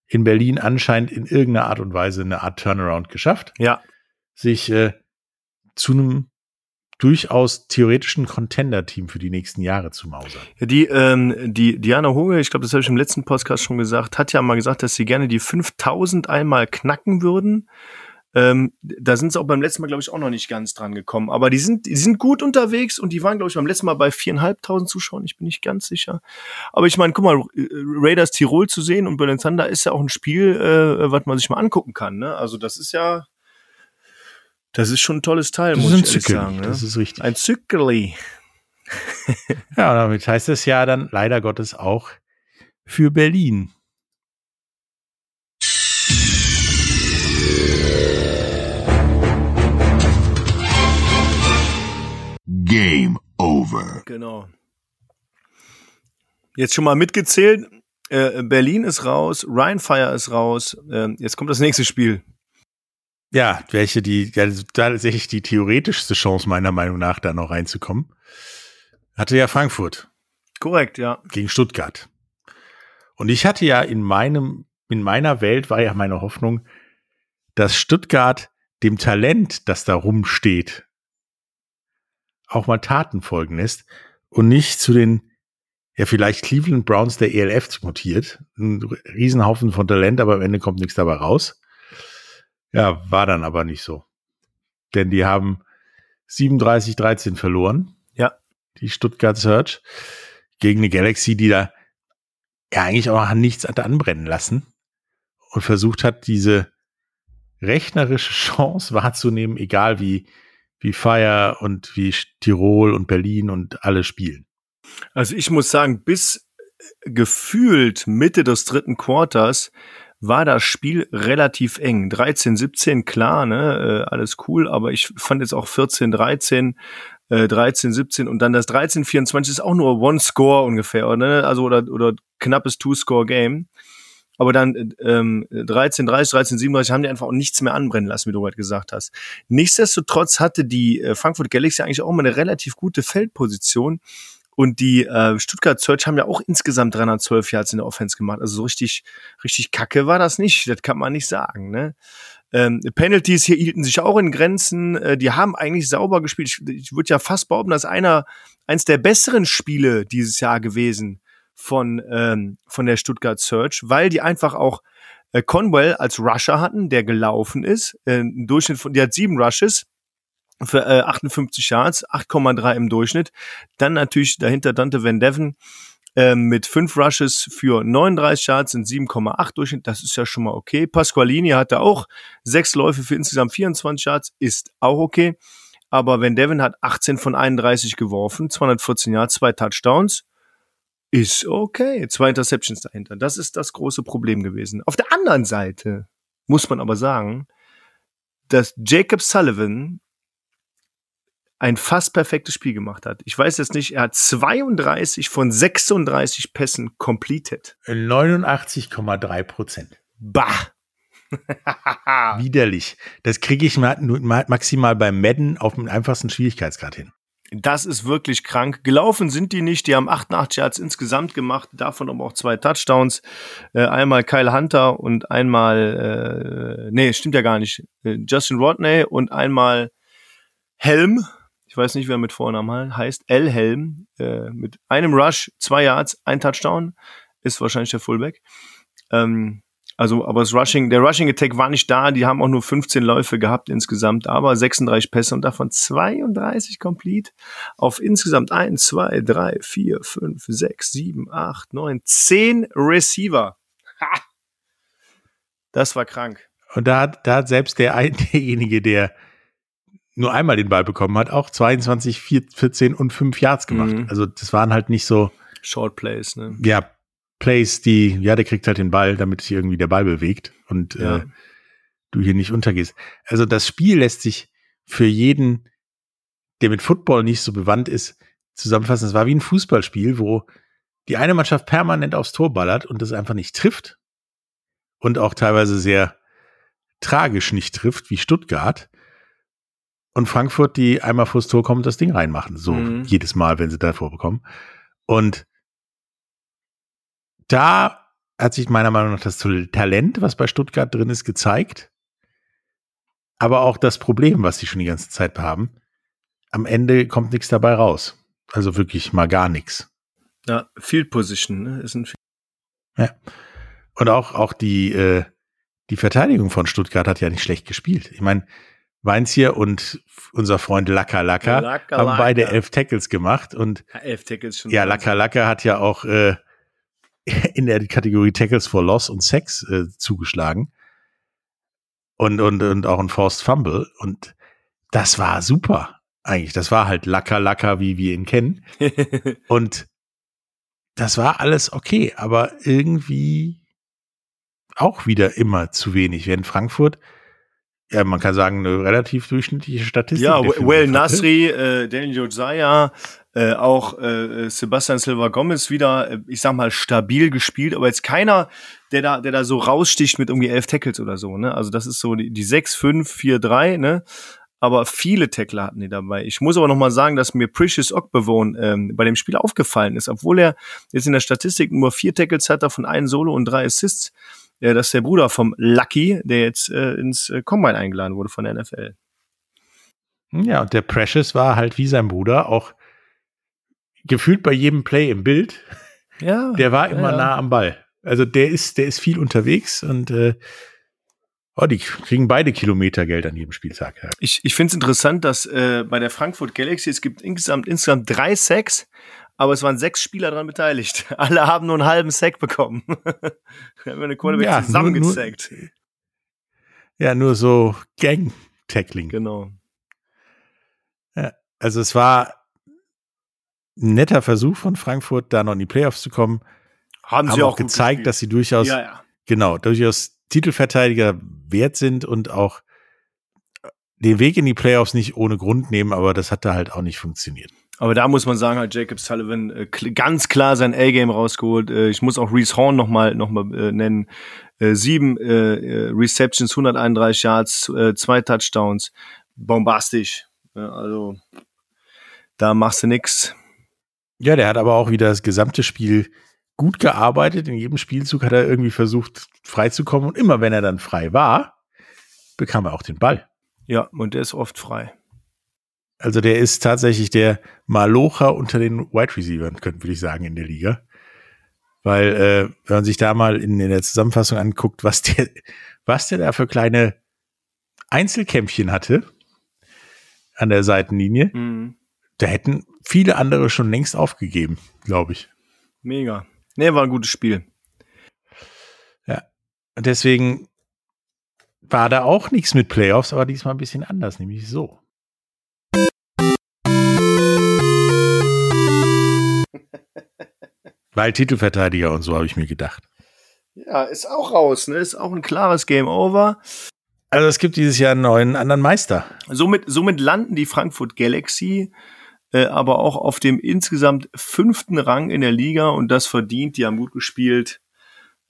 in Berlin anscheinend in irgendeiner Art und Weise eine Art Turnaround geschafft. Ja. Sich äh, zu einem durchaus theoretischen Contender-Team für die nächsten Jahre zu mausern. Ja, die, ähm, die Diana Hoge, ich glaube, das habe ich im letzten Podcast schon gesagt, hat ja mal gesagt, dass sie gerne die 5000 einmal knacken würden. Ähm, da sind sie auch beim letzten Mal, glaube ich, auch noch nicht ganz dran gekommen. Aber die sind, die sind gut unterwegs und die waren, glaube ich, beim letzten Mal bei viereinhalbtausend Zuschauern. Ich bin nicht ganz sicher. Aber ich meine, guck mal, Raiders Tirol zu sehen und Berlin Thunder ist ja auch ein Spiel, äh, was man sich mal angucken kann. Ne? Also das ist ja, das ist schon ein tolles Teil, das muss ich ehrlich sagen. Ne? Das ist richtig. Ein Zückeli. ja, damit heißt es ja dann leider Gottes auch für Berlin. Game over. Genau. Jetzt schon mal mitgezählt. Äh, Berlin ist raus, Ryan Fire ist raus. Äh, jetzt kommt das nächste Spiel. Ja, welche die, ja, tatsächlich die theoretischste Chance meiner Meinung nach, da noch reinzukommen. Hatte ja Frankfurt. Korrekt, ja. Gegen Stuttgart. Und ich hatte ja in meinem, in meiner Welt war ja meine Hoffnung, dass Stuttgart dem Talent, das da rumsteht, auch mal Taten folgen lässt und nicht zu den ja vielleicht Cleveland Browns der ELF mutiert. Ein Riesenhaufen von Talent, aber am Ende kommt nichts dabei raus. Ja, war dann aber nicht so. Denn die haben 37-13 verloren. Ja. Die Stuttgart Search gegen eine Galaxy, die da ja eigentlich auch nichts hat anbrennen lassen und versucht hat, diese rechnerische Chance wahrzunehmen, egal wie wie Fire und wie Tirol und Berlin und alle spielen. Also ich muss sagen, bis gefühlt Mitte des dritten Quarters war das Spiel relativ eng. 13, 17, klar, ne, äh, alles cool, aber ich fand jetzt auch 14, 13, äh, 13, 17 und dann das 13, 24 ist auch nur One Score ungefähr, oder, ne? also oder, oder knappes Two-Score-Game. Aber dann ähm, 13, 30, 13, 37 haben die einfach auch nichts mehr anbrennen lassen, wie du gerade gesagt hast. Nichtsdestotrotz hatte die äh, Frankfurt Galaxy eigentlich auch mal eine relativ gute Feldposition. Und die äh, Stuttgart Search haben ja auch insgesamt 312 Yards in der Offense gemacht. Also so richtig, richtig kacke war das nicht. Das kann man nicht sagen. Ne? Ähm, Penalties hier hielten sich auch in Grenzen. Äh, die haben eigentlich sauber gespielt. Ich, ich würde ja fast behaupten, dass einer eins der besseren Spiele dieses Jahr gewesen von, ähm, von der Stuttgart Search, weil die einfach auch äh, Conwell als Rusher hatten, der gelaufen ist. Äh, ein Durchschnitt von, die hat sieben Rushes für äh, 58 Yards, 8,3 im Durchschnitt. Dann natürlich dahinter Dante Van Devon äh, mit fünf Rushes für 39 Yards sind 7,8 Durchschnitt. Das ist ja schon mal okay. Pasqualini hatte auch sechs Läufe für insgesamt 24 Yards, ist auch okay. Aber Van Devon hat 18 von 31 geworfen, 214 Yards, zwei Touchdowns ist okay. Zwei Interceptions dahinter. Das ist das große Problem gewesen. Auf der anderen Seite muss man aber sagen, dass Jacob Sullivan ein fast perfektes Spiel gemacht hat. Ich weiß jetzt nicht, er hat 32 von 36 Pässen completed. 89,3 Prozent. Bah! Widerlich. Das kriege ich maximal beim Madden auf dem einfachsten Schwierigkeitsgrad hin. Das ist wirklich krank. Gelaufen sind die nicht. Die haben 88 Yards insgesamt gemacht, davon aber auch zwei Touchdowns. Äh, einmal Kyle Hunter und einmal, äh, nee, stimmt ja gar nicht. Äh, Justin Rodney und einmal Helm. Ich weiß nicht, wer mit Vornamen heißt. L. Helm. Äh, mit einem Rush, zwei Yards, ein Touchdown. Ist wahrscheinlich der Fullback. Ähm, Also, aber das Rushing, der Rushing Attack war nicht da. Die haben auch nur 15 Läufe gehabt insgesamt, aber 36 Pässe und davon 32 complete auf insgesamt 1, 2, 3, 4, 5, 6, 7, 8, 9, 10 Receiver. Ha! Das war krank. Und da hat, da hat selbst der, derjenige, der nur einmal den Ball bekommen hat, auch 22, 4, 14 und 5 Yards gemacht. Mhm. Also das waren halt nicht so Short Plays, ne? Ja, Plays, die, ja, der kriegt halt den Ball, damit sich irgendwie der Ball bewegt und ja. äh, du hier nicht untergehst. Also das Spiel lässt sich für jeden, der mit Football nicht so bewandt ist, zusammenfassen. Es war wie ein Fußballspiel, wo die eine Mannschaft permanent aufs Tor ballert und das einfach nicht trifft und auch teilweise sehr tragisch nicht trifft, wie Stuttgart. Und Frankfurt, die einmal vors Tor kommen das Ding reinmachen. So mhm. jedes Mal, wenn sie davor bekommen. Und da hat sich meiner Meinung nach das Talent, was bei Stuttgart drin ist, gezeigt. Aber auch das Problem, was sie schon die ganze Zeit haben. Am Ende kommt nichts dabei raus. Also wirklich mal gar nichts. Ja, Field Position ne? ist ein Ja. Und auch, auch die, äh, die Verteidigung von Stuttgart hat ja nicht schlecht gespielt. Ich meine, Weinzier und unser Freund Laka, Laka haben beide elf Tackles gemacht und ja, elf Tackles schon. Ja, Laka Laka hat ja auch äh, in der Kategorie Tackles for Loss und Sex äh, zugeschlagen. Und, und, und auch ein Forced Fumble. Und das war super, eigentlich. Das war halt Lacker, Lacker, wie wir ihn kennen. und das war alles okay, aber irgendwie auch wieder immer zu wenig. Während Frankfurt, ja, man kann sagen, eine relativ durchschnittliche Statistik. Ja, Well Nasri, äh, Daniel Josiah, äh, auch äh, Sebastian Silva Gomez wieder, äh, ich sag mal, stabil gespielt, aber jetzt keiner, der da, der da so raussticht mit irgendwie elf Tackles oder so, ne? Also das ist so die, die 6, 5, 4, 3, ne? Aber viele Tackler hatten die dabei. Ich muss aber noch mal sagen, dass mir Precious Ogbewohn ähm, bei dem Spiel aufgefallen ist, obwohl er jetzt in der Statistik nur vier Tackles hat, davon einen Solo und drei Assists. Äh, das ist der Bruder vom Lucky, der jetzt äh, ins äh, Combine eingeladen wurde von der NFL. Ja, und der Precious war halt wie sein Bruder auch gefühlt bei jedem Play im Bild. Ja. Der war immer ja. nah am Ball. Also der ist, der ist viel unterwegs und äh, oh, die kriegen beide Kilometer Geld an jedem Spieltag. Ja. Ich, ich finde es interessant, dass äh, bei der Frankfurt Galaxy es gibt insgesamt insgesamt drei Sacks, aber es waren sechs Spieler daran beteiligt. Alle haben nur einen halben Sack bekommen. Wir haben eine Quarterback ja, zusammengesackt. Ja, nur so Gang-Tackling. Genau. Ja, also es war netter Versuch von Frankfurt, da noch in die Playoffs zu kommen. Haben, haben sie auch, gezeigt, dass sie durchaus, ja, ja. genau, durchaus Titelverteidiger wert sind und auch den Weg in die Playoffs nicht ohne Grund nehmen, aber das hat da halt auch nicht funktioniert. Aber da muss man sagen, hat Jacob Sullivan äh, ganz klar sein A-Game rausgeholt. Äh, ich muss auch Reese Horn nochmal noch mal, äh, nennen. Äh, sieben äh Receptions, 131 Yards, äh, zwei Touchdowns. Bombastisch. Ja, also da machst du nix. Ja, der hat aber auch wieder das gesamte Spiel gut gearbeitet. In jedem Spielzug hat er irgendwie versucht, frei zu kommen. Und immer wenn er dann frei war, bekam er auch den Ball. Ja, und der ist oft frei. Also der ist tatsächlich der Malocha unter den Wide Receivers, würde ich sagen, in der Liga. Weil, äh, wenn man sich da mal in, in der Zusammenfassung anguckt, was der, was der da für kleine Einzelkämpfchen hatte an der Seitenlinie, mhm. da hätten viele andere schon längst aufgegeben, glaube ich. Mega. Nee, war ein gutes Spiel. Ja. Und deswegen war da auch nichts mit Playoffs, aber diesmal ein bisschen anders, nämlich so. Weil Titelverteidiger und so habe ich mir gedacht. Ja, ist auch raus, ne? Ist auch ein klares Game Over. Also es gibt dieses Jahr einen neuen anderen Meister. Somit, somit landen die Frankfurt Galaxy äh, aber auch auf dem insgesamt fünften Rang in der Liga und das verdient. Die haben gut gespielt.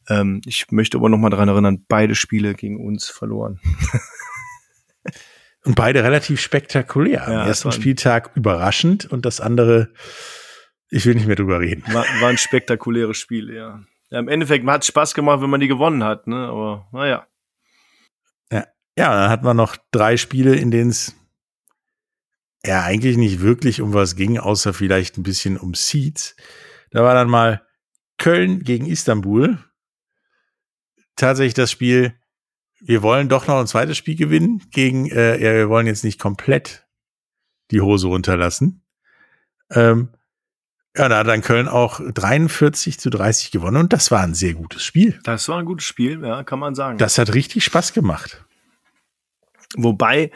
Ähm, ich möchte aber noch mal daran erinnern, beide Spiele gegen uns verloren. und beide relativ spektakulär. Am ja, ersten Spieltag überraschend und das andere, ich will nicht mehr drüber reden. War, war ein spektakuläres Spiel, ja. ja. Im Endeffekt hat es Spaß gemacht, wenn man die gewonnen hat, ne? Aber naja. Ja, ja, dann hat man noch drei Spiele, in denen es ja eigentlich nicht wirklich um was ging, außer vielleicht ein bisschen um Seeds. Da war dann mal Köln gegen Istanbul. tatsächlich das Spiel, wir wollen doch noch ein zweites Spiel gewinnen gegen, äh, ja, wir wollen jetzt nicht komplett die Hose runterlassen. Ähm, ja, da hat dann Köln auch 43 zu 30 gewonnen und das war ein sehr gutes Spiel. Das war ein gutes Spiel, ja, kann man sagen. Das hat richtig Spaß gemacht. Wobei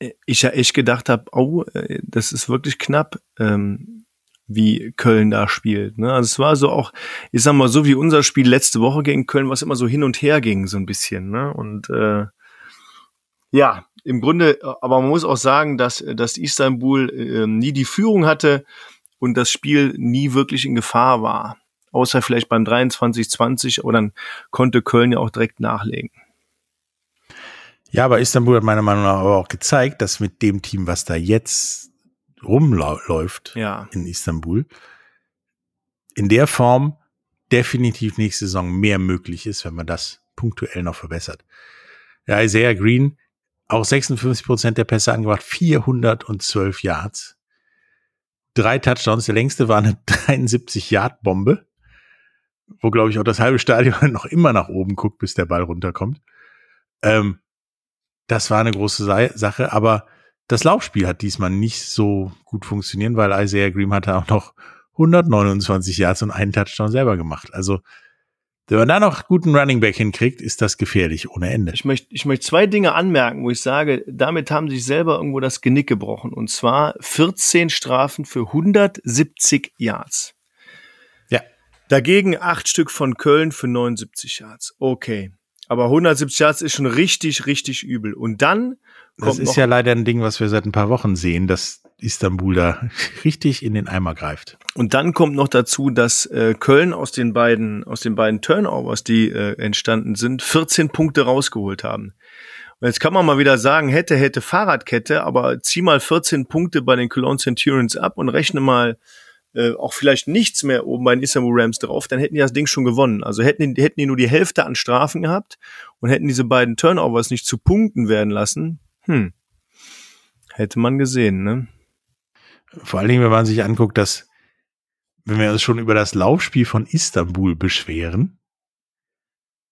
äh, ich ja echt gedacht habe, oh, äh, das ist wirklich knapp, ähm, wie Köln da spielt. Ne? Also es war so auch, ich sag mal, so wie unser Spiel letzte Woche gegen Köln, was immer so hin und her ging, so ein bisschen. Ne? Und äh, ja, im Grunde, aber man muss auch sagen, dass, dass Istanbul äh, nie die Führung hatte und das Spiel nie wirklich in Gefahr war. Außer vielleicht beim 23-20, aber dann konnte Köln ja auch direkt nachlegen. Ja, aber Istanbul hat meiner Meinung nach aber auch gezeigt, dass mit dem Team, was da jetzt rumläuft ja. in Istanbul, in der Form definitiv nächste Saison mehr möglich ist, wenn man das punktuell noch verbessert. Ja, Isaiah Green, auch 56 Prozent der Pässe angebracht, 412 Yards, drei Touchdowns. Der längste war eine 73-Yard-Bombe, wo, glaube ich, auch das halbe Stadion noch immer nach oben guckt, bis der Ball runterkommt. Ähm, das war eine große Sache, aber das Laufspiel hat diesmal nicht so gut funktioniert, weil Isaiah Green hatte auch noch 129 Yards und einen Touchdown selber gemacht. Also wenn man da noch guten Running Back hinkriegt, ist das gefährlich ohne Ende. Ich möchte, ich möchte zwei Dinge anmerken, wo ich sage, damit haben sich selber irgendwo das Genick gebrochen. Und zwar 14 Strafen für 170 Yards. Ja. Dagegen acht Stück von Köln für 79 Yards. Okay. Aber 170 Yards ist schon richtig, richtig übel. Und dann das ist ja leider ein Ding, was wir seit ein paar Wochen sehen, dass Istanbul da richtig in den Eimer greift. Und dann kommt noch dazu, dass äh, Köln aus den beiden aus den beiden Turnovers, die äh, entstanden sind, 14 Punkte rausgeholt haben. Und jetzt kann man mal wieder sagen, hätte hätte Fahrradkette, aber zieh mal 14 Punkte bei den Cologne Centurions ab und rechne mal äh, auch vielleicht nichts mehr oben bei den Istanbul Rams drauf, dann hätten die das Ding schon gewonnen. Also hätten die, hätten die nur die Hälfte an Strafen gehabt und hätten diese beiden Turnovers nicht zu Punkten werden lassen, hm. Hätte man gesehen, ne? Vor allen Dingen, wenn man sich anguckt, dass, wenn wir uns schon über das Laufspiel von Istanbul beschweren,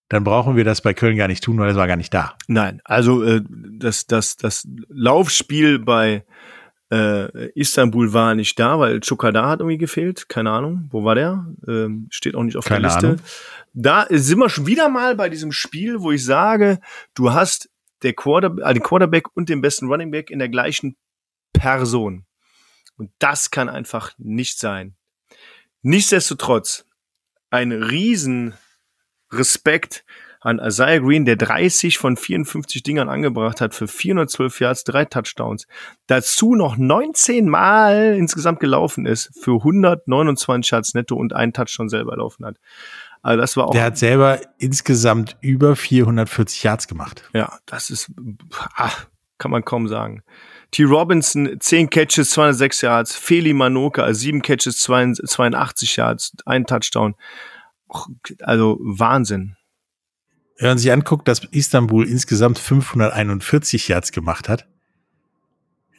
dann brauchen wir das bei Köln gar nicht tun, weil es war gar nicht da. Nein, also äh, das, das, das Laufspiel bei äh, Istanbul war nicht da, weil Chukada hat irgendwie gefehlt. Keine Ahnung, wo war der? Ähm, steht auch nicht auf Keine der Liste. Ahnung. Da sind wir schon wieder mal bei diesem Spiel, wo ich sage, du hast der Quarter, äh, den Quarterback und den besten Running Back in der gleichen Person. Und das kann einfach nicht sein. Nichtsdestotrotz, ein riesen Respekt an Isaiah Green, der 30 von 54 Dingern angebracht hat für 412 Yards, drei Touchdowns. Dazu noch 19 Mal insgesamt gelaufen ist für 129 Yards netto und einen Touchdown selber laufen hat. Also das war auch. Der hat selber insgesamt über 440 Yards gemacht. Ja, das ist, ach, kann man kaum sagen. T. Robinson, 10 Catches, 206 Yards. Feli Manoka, 7 Catches, 82 Yards, ein Touchdown. Also Wahnsinn. Wenn man sich anguckt, dass Istanbul insgesamt 541 Yards gemacht hat,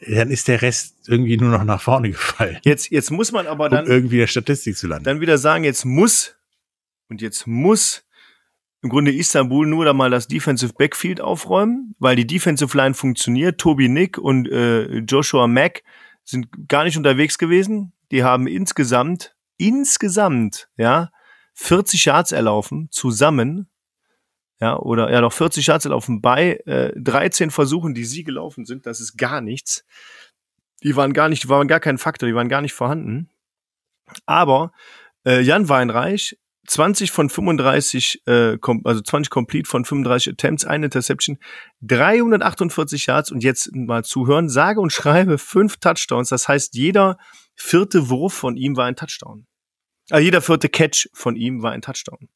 dann ist der Rest irgendwie nur noch nach vorne gefallen. Jetzt, jetzt muss man aber dann um irgendwie der Statistik zu landen. Dann wieder sagen, jetzt muss und jetzt muss im Grunde Istanbul nur da mal das Defensive Backfield aufräumen, weil die Defensive Line funktioniert. Toby Nick und äh, Joshua Mack sind gar nicht unterwegs gewesen. Die haben insgesamt, insgesamt, ja, 40 Yards erlaufen, zusammen. Ja, oder ja, noch 40 Yards erlaufen bei äh, 13 Versuchen, die sie gelaufen sind. Das ist gar nichts. Die waren gar nicht, die waren gar kein Faktor, die waren gar nicht vorhanden. Aber äh, Jan Weinreich 20 von 35, äh, also 20 complete von 35 Attempts, eine Interception, 348 Yards und jetzt mal zuhören, sage und schreibe fünf Touchdowns. Das heißt, jeder vierte Wurf von ihm war ein Touchdown. Also jeder vierte Catch von ihm war ein Touchdown.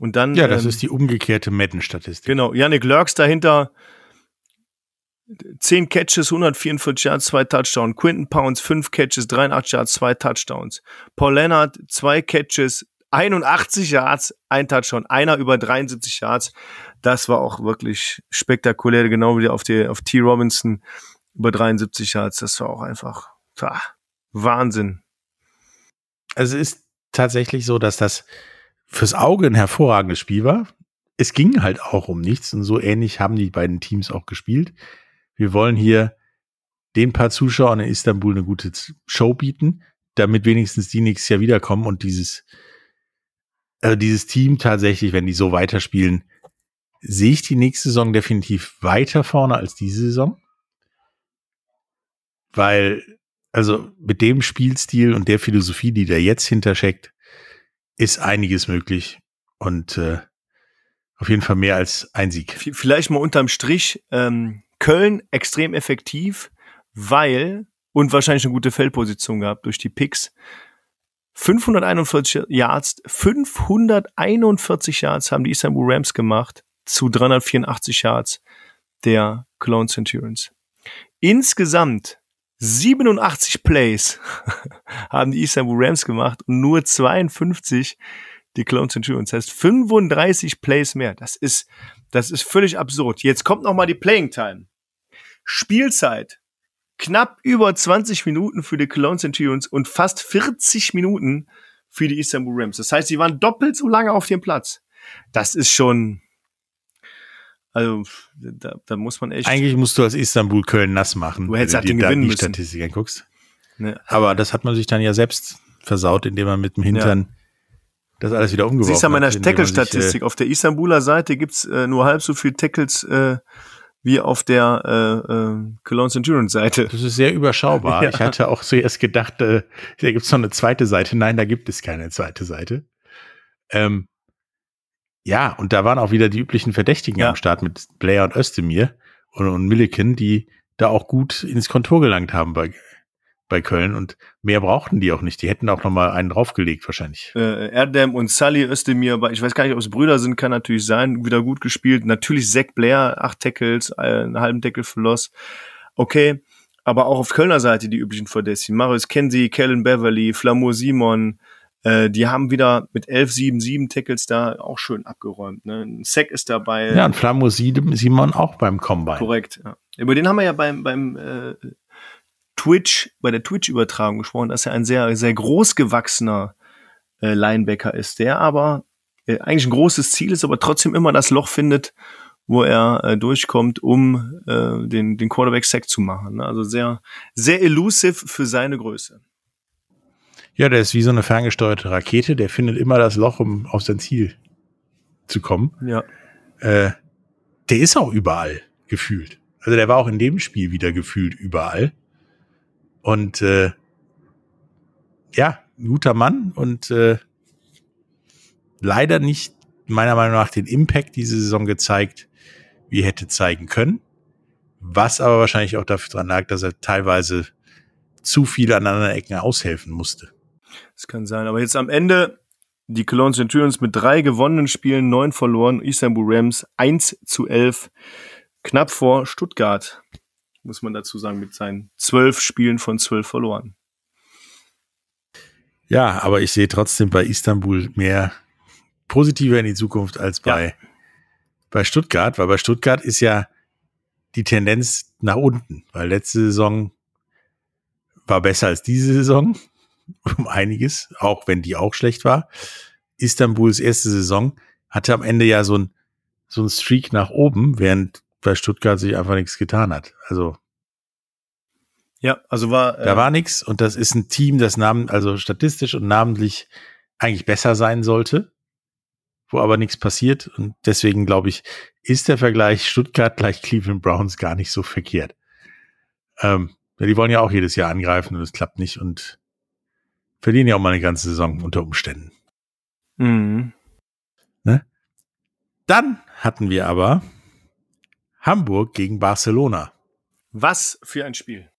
Und dann. Ja, das ähm, ist die umgekehrte Madden-Statistik. Genau. Yannick Lurks dahinter 10 Catches, 144 Yards, 2 Touchdowns. Quinton Pounds, 5 Catches, 83 Yards, 2 Touchdowns. Paul Leonard, 2 Catches, 81 Yards, 1 Touchdown. Einer über 73 Yards. Das war auch wirklich spektakulär, genau wie auf, die, auf T. Robinson über 73 Yards. Das war auch einfach ah, Wahnsinn. Also es ist tatsächlich so, dass das fürs Auge ein hervorragendes Spiel war. Es ging halt auch um nichts und so ähnlich haben die beiden Teams auch gespielt. Wir wollen hier den paar Zuschauern in Istanbul eine gute Show bieten, damit wenigstens die nächstes Jahr wiederkommen und dieses, also dieses Team tatsächlich, wenn die so weiterspielen, sehe ich die nächste Saison definitiv weiter vorne als diese Saison. Weil, also mit dem Spielstil und der Philosophie, die da jetzt hintersteckt, ist einiges möglich. Und äh, auf jeden Fall mehr als ein Sieg. Vielleicht mal unterm Strich, ähm, Köln extrem effektiv, weil, und wahrscheinlich eine gute Feldposition gehabt durch die Picks. 541 Yards, 541 Yards haben die Istanbul Rams gemacht zu 384 Yards der Cologne Centurions. Insgesamt 87 Plays haben die Istanbul Rams gemacht und nur 52 die Cologne Centurions. Das heißt 35 Plays mehr. Das ist, das ist völlig absurd. Jetzt kommt noch mal die Playing Time. Spielzeit. Knapp über 20 Minuten für die Cologne Centurions und fast 40 Minuten für die Istanbul Rams. Das heißt, sie waren doppelt so lange auf dem Platz. Das ist schon, also da, da muss man echt. Eigentlich musst du als Istanbul Köln nass machen. Du hättest halt den gewinnen die. Statistik anguckst. Ne. Aber das hat man sich dann ja selbst versaut, indem man mit dem Hintern. Das alles wieder umgeworfen Siehst du an meiner Tackle-Statistik. Äh, auf der Istanbuler Seite gibt's äh, nur halb so viel Tackles äh, wie auf der äh, äh, Cologne Centurion Seite. Das ist sehr überschaubar. ja. Ich hatte auch zuerst gedacht, äh, da gibt's noch eine zweite Seite. Nein, da gibt es keine zweite Seite. Ähm, ja, und da waren auch wieder die üblichen Verdächtigen ja. am Start mit Blair und Özdemir und, und Milliken, die da auch gut ins Kontor gelangt haben bei, bei Köln und mehr brauchten die auch nicht. Die hätten auch noch mal einen draufgelegt wahrscheinlich. Äh, Erdem und Sully Özdemir, ich weiß gar nicht, ob es Brüder sind, kann natürlich sein, wieder gut gespielt. Natürlich Zack Blair, acht Tackles, äh, einen halben Deckel verlost. Okay, aber auch auf Kölner Seite die üblichen Verdächtigen. Marius Kenzie, Kellen Beverly, Flamur Simon, äh, die haben wieder mit 11, 7, 7 Tackles da auch schön abgeräumt. Ne? Ein Sack ist dabei. Ja, und Flammo Simon auch beim Combine. Korrekt, ja. Über den haben wir ja beim, beim äh, Twitch, bei der Twitch-Übertragung gesprochen, dass er ein sehr, sehr groß gewachsener äh, Linebacker ist, der aber äh, eigentlich ein großes Ziel ist, aber trotzdem immer das Loch findet, wo er äh, durchkommt, um äh, den, den Quarterback-Sack zu machen. Ne? Also sehr, sehr elusive für seine Größe. Ja, der ist wie so eine ferngesteuerte Rakete, der findet immer das Loch, um auf sein Ziel zu kommen. Ja. Äh, der ist auch überall gefühlt. Also der war auch in dem Spiel wieder gefühlt überall. Und äh, ja, guter Mann und äh, leider nicht meiner Meinung nach den Impact diese Saison gezeigt, wie hätte zeigen können. Was aber wahrscheinlich auch dafür dran lag, dass er teilweise zu viel an anderen Ecken aushelfen musste. Das kann sein. Aber jetzt am Ende die Cologne Centurions mit drei gewonnenen Spielen, neun verloren. Istanbul Rams 1 zu 11. Knapp vor Stuttgart, muss man dazu sagen, mit seinen zwölf Spielen von zwölf verloren. Ja, aber ich sehe trotzdem bei Istanbul mehr positiver in die Zukunft als bei, ja. bei Stuttgart, weil bei Stuttgart ist ja die Tendenz nach unten, weil letzte Saison war besser als diese Saison um einiges, auch wenn die auch schlecht war. Istanbuls erste Saison hatte am Ende ja so ein, so ein Streak nach oben, während bei Stuttgart sich einfach nichts getan hat. Also ja, also war äh, da war nichts und das ist ein Team, das namen also statistisch und namentlich eigentlich besser sein sollte, wo aber nichts passiert und deswegen glaube ich, ist der Vergleich Stuttgart gleich Cleveland Browns gar nicht so verkehrt. Ähm, ja, die wollen ja auch jedes Jahr angreifen und es klappt nicht und verlieren ja auch mal eine ganze Saison unter Umständen. Mhm. Ne? Dann hatten wir aber Hamburg gegen Barcelona. Was für ein Spiel.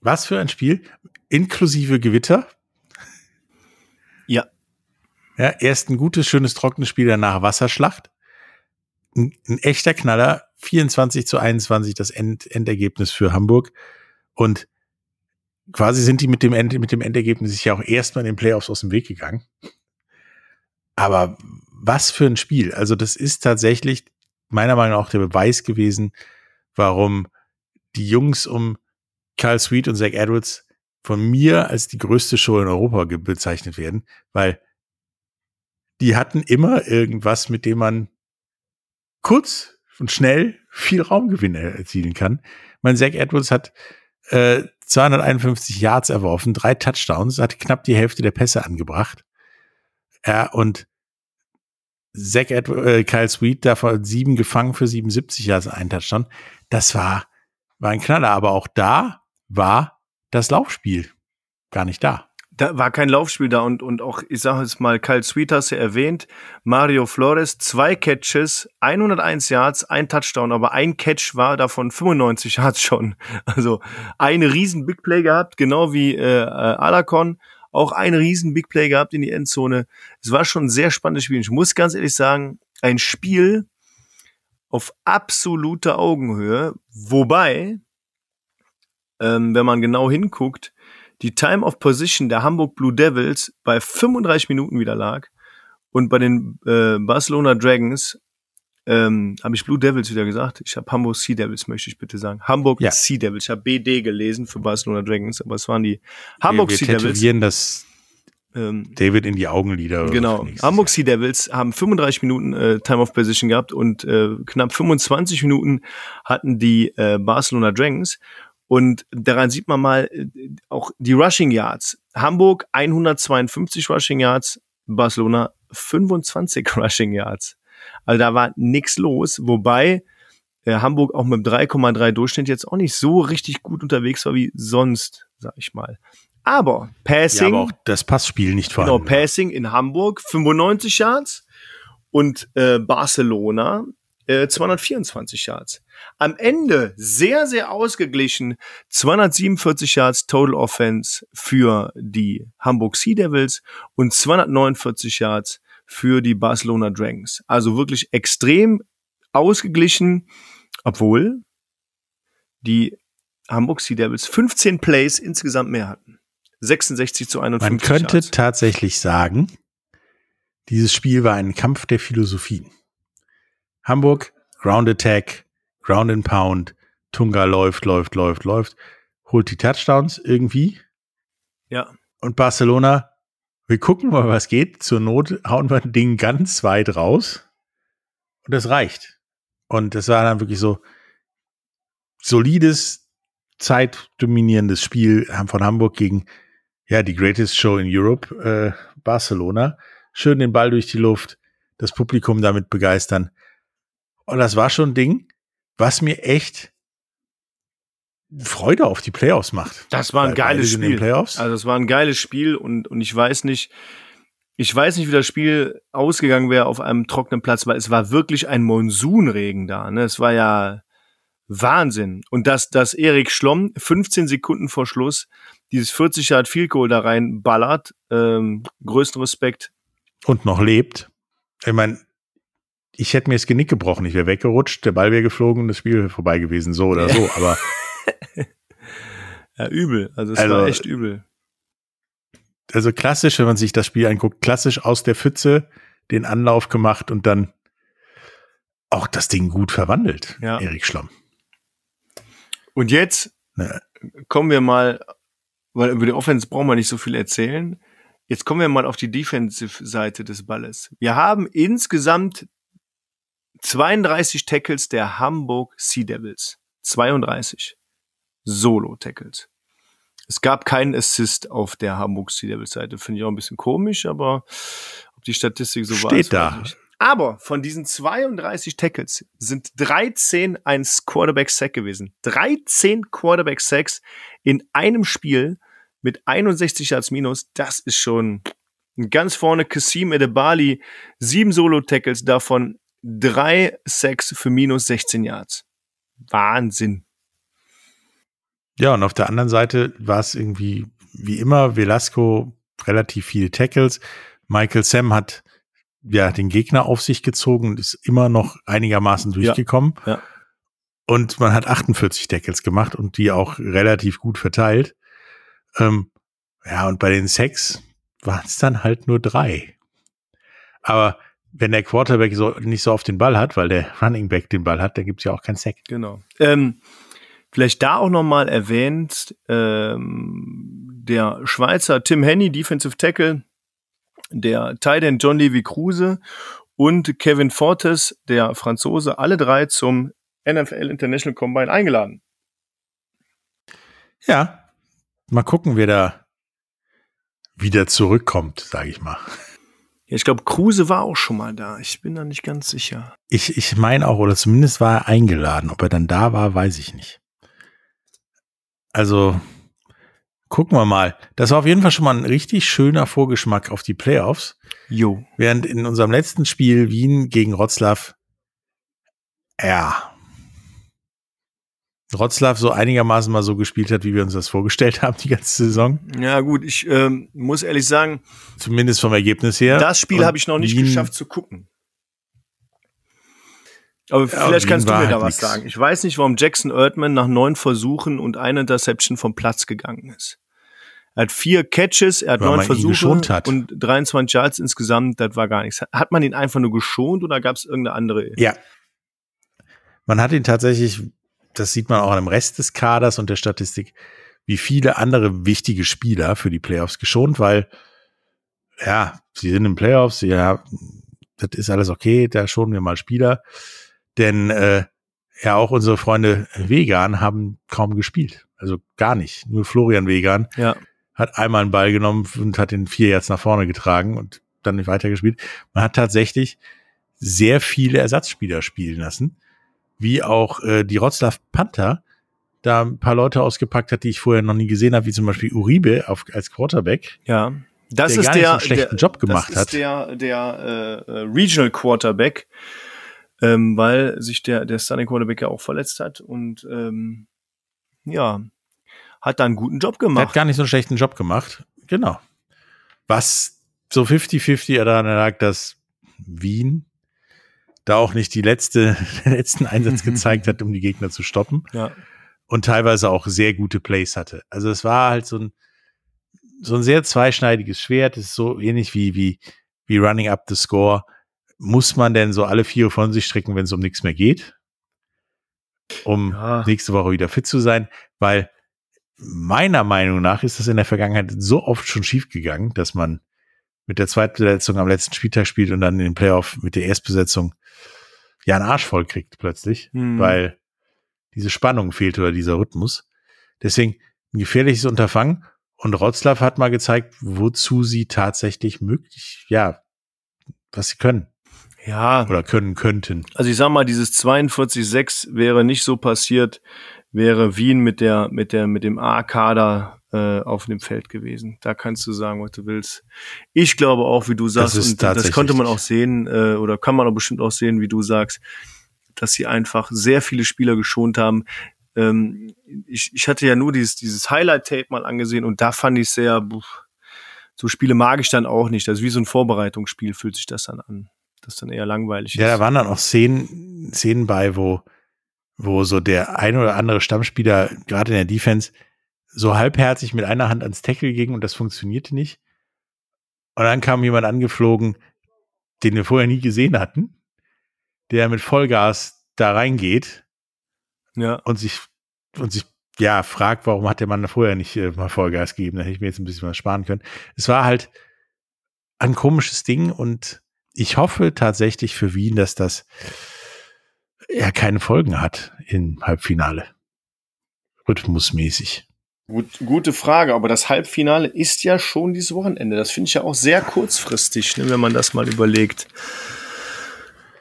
Was für ein Spiel. Inklusive Gewitter. Ja. Ja, erst ein gutes, schönes, trockenes Spiel, danach Wasserschlacht. Ein, ein echter Knaller. 24 zu 21 das End, Endergebnis für Hamburg. Und quasi sind die mit dem, End, mit dem Endergebnis sich ja auch erstmal in den Playoffs aus dem Weg gegangen. Aber was für ein Spiel. Also das ist tatsächlich meiner Meinung nach auch der Beweis gewesen, warum die Jungs um Carl Sweet und Zach Edwards von mir als die größte Show in Europa bezeichnet werden, weil die hatten immer irgendwas, mit dem man kurz und schnell viel Raumgewinn erzielen kann. Mein Zach Edwards hat äh, 251 Yards erworfen, drei Touchdowns, hat knapp die Hälfte der Pässe angebracht. Ja, und Zach Edwards, äh, Kyle Sweet davon sieben gefangen für 77 Yards, ein Touchdown. Das war, war ein Knaller, aber auch da war das Laufspiel gar nicht da. Da war kein Laufspiel da und, und auch, ich sage es mal, Kyle Sweet hast du erwähnt, Mario Flores, zwei Catches, 101 Yards, ein Touchdown, aber ein Catch war davon 95 Yards schon. Also eine riesen Big Play gehabt, genau wie äh, äh, Alacon, auch ein riesen Big Play gehabt in die Endzone. Es war schon ein sehr spannendes Spiel. Ich muss ganz ehrlich sagen, ein Spiel auf absoluter Augenhöhe, wobei, ähm, wenn man genau hinguckt, die Time of Position der Hamburg Blue Devils bei 35 Minuten wieder lag und bei den äh, Barcelona Dragons ähm, habe ich Blue Devils wieder gesagt. Ich habe Hamburg Sea Devils, möchte ich bitte sagen. Hamburg ja. Sea Devils. Ich habe BD gelesen für Barcelona Dragons, aber es waren die Hamburg wir, wir Sea Devils. das ähm, David in die Augenlider. Genau. Hamburg Sea Devils haben 35 Minuten äh, Time of Position gehabt und äh, knapp 25 Minuten hatten die äh, Barcelona Dragons. Und daran sieht man mal äh, auch die Rushing Yards. Hamburg 152 Rushing Yards, Barcelona 25 Rushing Yards. Also da war nichts los, wobei äh, Hamburg auch mit 3,3 Durchschnitt jetzt auch nicht so richtig gut unterwegs war wie sonst, sag ich mal. Aber Passing. Ja, aber auch das Passspiel nicht vorhanden. Genau, Passing in Hamburg 95 Yards und äh, Barcelona äh, 224 Yards. Am Ende sehr, sehr ausgeglichen 247 Yards Total Offense für die Hamburg Sea Devils und 249 Yards für die Barcelona Dragons. Also wirklich extrem ausgeglichen, obwohl die Hamburg Sea Devils 15 Plays insgesamt mehr hatten. 66 zu 51. Man könnte Yards. tatsächlich sagen, dieses Spiel war ein Kampf der Philosophien. Hamburg, Ground Attack, Ground and Pound, Tunga läuft, läuft, läuft, läuft, holt die Touchdowns irgendwie. Ja. Und Barcelona, wir gucken mal, was geht. Zur Not hauen wir ein Ding ganz weit raus. Und das reicht. Und das war dann wirklich so solides, zeitdominierendes Spiel von Hamburg gegen ja, die Greatest Show in Europe, äh, Barcelona. Schön den Ball durch die Luft, das Publikum damit begeistern. Und das war schon ein Ding, was mir echt Freude auf die Playoffs macht. Das war ein geiles Spiel. Also das war ein geiles Spiel und, und ich weiß nicht, ich weiß nicht, wie das Spiel ausgegangen wäre auf einem trockenen Platz, weil es war wirklich ein Monsunregen da. Ne? Es war ja Wahnsinn. Und dass, dass Erik Schlomm 15 Sekunden vor Schluss dieses 40 Yard Field Goal da rein ballert, ähm, größten Respekt. Und noch lebt. Ich meine, ich hätte mir das Genick gebrochen, ich wäre weggerutscht, der Ball wäre geflogen, das Spiel wäre vorbei gewesen, so oder so, aber. ja, übel. Also es also, war echt übel. Also klassisch, wenn man sich das Spiel anguckt, klassisch aus der Pfütze den Anlauf gemacht und dann auch das Ding gut verwandelt, ja. Erik Schlomm. Und jetzt ne. kommen wir mal, weil über die Offense brauchen wir nicht so viel erzählen. Jetzt kommen wir mal auf die Defensive-Seite des Balles. Wir haben insgesamt 32 Tackles der Hamburg Sea Devils. 32. Solo-Tackles. Es gab keinen Assist auf der Hamburg Sea Devils Seite. Finde ich auch ein bisschen komisch, aber ob die Statistik so Steht war. Steht da. Aber von diesen 32 Tackles sind 13 ein Quarterback-Sack gewesen. 13 Quarterback-Sacks in einem Spiel mit 61 Yards minus. Das ist schon ganz vorne. Kasim Edebali, sieben Solo-Tackles, davon drei Sacks für minus 16 Yards. Wahnsinn. Ja, und auf der anderen Seite war es irgendwie wie immer Velasco relativ viele Tackles. Michael Sam hat ja den Gegner auf sich gezogen und ist immer noch einigermaßen durchgekommen. Ja, ja. Und man hat 48 Tackles gemacht und die auch relativ gut verteilt. Ähm, ja, und bei den Sacks waren es dann halt nur drei. Aber wenn der Quarterback so nicht so auf den Ball hat, weil der Running Back den Ball hat, dann gibt es ja auch keinen Sack. Genau. Ähm, vielleicht da auch nochmal erwähnt, ähm, der Schweizer Tim Henny, Defensive Tackle, der Titan John Levy Kruse und Kevin Fortes, der Franzose, alle drei zum NFL International Combine eingeladen. Ja, mal gucken, wer da wieder zurückkommt, sage ich mal. Ja, ich glaube, Kruse war auch schon mal da. Ich bin da nicht ganz sicher. Ich, ich meine auch, oder zumindest war er eingeladen. Ob er dann da war, weiß ich nicht. Also, gucken wir mal. Das war auf jeden Fall schon mal ein richtig schöner Vorgeschmack auf die Playoffs. Jo. Während in unserem letzten Spiel Wien gegen Rotzlaw, ja, Rotzlaw so einigermaßen mal so gespielt hat, wie wir uns das vorgestellt haben, die ganze Saison. Ja, gut, ich ähm, muss ehrlich sagen. Zumindest vom Ergebnis her. Das Spiel habe ich noch nicht Wien, geschafft zu gucken. Aber vielleicht ja, kannst du mir da was nix. sagen. Ich weiß nicht, warum Jackson Erdmann nach neun Versuchen und einer Interception vom Platz gegangen ist. Er hat vier Catches, er hat Weil neun Versuche hat. und 23 Yards insgesamt, das war gar nichts. Hat man ihn einfach nur geschont oder gab es irgendeine andere? Ja. Man hat ihn tatsächlich, das sieht man auch im Rest des Kaders und der Statistik, wie viele andere wichtige Spieler für die Playoffs geschont, weil ja, sie sind im Playoffs, ja, das ist alles okay, da schonen wir mal Spieler. Denn äh, ja, auch unsere Freunde Vegan haben kaum gespielt. Also gar nicht. Nur Florian Vegan. Ja hat einmal einen Ball genommen und hat den vier jetzt nach vorne getragen und dann nicht weitergespielt. Man hat tatsächlich sehr viele Ersatzspieler spielen lassen, wie auch äh, die Rotzlaw Panther da ein paar Leute ausgepackt hat, die ich vorher noch nie gesehen habe, wie zum Beispiel Uribe auf, als Quarterback. Ja, das der ist der, so schlechten der, Job gemacht das ist hat. Der, der äh, Regional Quarterback, ähm, weil sich der der Starting Quarterback ja auch verletzt hat und ähm, ja, hat da einen guten Job gemacht. Hat gar nicht so einen schlechten Job gemacht. Genau. Was so 50-50 daran lag, dass Wien da auch nicht die letzte, den letzten Einsatz gezeigt hat, um die Gegner zu stoppen. Ja. Und teilweise auch sehr gute Plays hatte. Also es war halt so ein, so ein sehr zweischneidiges Schwert. Es ist so ähnlich wie, wie, wie Running Up the Score. Muss man denn so alle vier von sich strecken, wenn es um nichts mehr geht? Um ja. nächste Woche wieder fit zu sein? Weil meiner Meinung nach ist das in der Vergangenheit so oft schon schiefgegangen, dass man mit der Zweitbesetzung am letzten Spieltag spielt und dann in den Playoff mit der Erstbesetzung ja einen Arsch voll kriegt plötzlich, hm. weil diese Spannung fehlt oder dieser Rhythmus. Deswegen ein gefährliches Unterfangen. Und Rotzlaff hat mal gezeigt, wozu sie tatsächlich möglich, ja, was sie können. Ja. Oder können könnten. Also ich sag mal, dieses 42-6 wäre nicht so passiert, wäre Wien mit der, mit der, mit dem A-Kader äh, auf dem Feld gewesen. Da kannst du sagen, was du willst. Ich glaube auch, wie du sagst, das und das konnte man auch sehen, äh, oder kann man auch bestimmt auch sehen, wie du sagst, dass sie einfach sehr viele Spieler geschont haben. Ähm, ich, ich hatte ja nur dieses, dieses Highlight-Tape mal angesehen und da fand ich sehr, so Spiele mag ich dann auch nicht. Das ist wie so ein Vorbereitungsspiel fühlt sich das dann an. Das ist dann eher langweilig. Ja, ist. da waren dann auch Szenen, Szenen bei, wo wo so der ein oder andere Stammspieler, gerade in der Defense, so halbherzig mit einer Hand ans Tackle ging und das funktionierte nicht. Und dann kam jemand angeflogen, den wir vorher nie gesehen hatten, der mit Vollgas da reingeht ja. und sich und sich ja fragt, warum hat der Mann vorher nicht äh, mal Vollgas gegeben? Da hätte ich mir jetzt ein bisschen was sparen können. Es war halt ein komisches Ding und ich hoffe tatsächlich für Wien, dass das er keine Folgen hat im Halbfinale. Rhythmusmäßig. Gut, gute Frage, aber das Halbfinale ist ja schon dieses Wochenende. Das finde ich ja auch sehr kurzfristig, ne, wenn man das mal überlegt.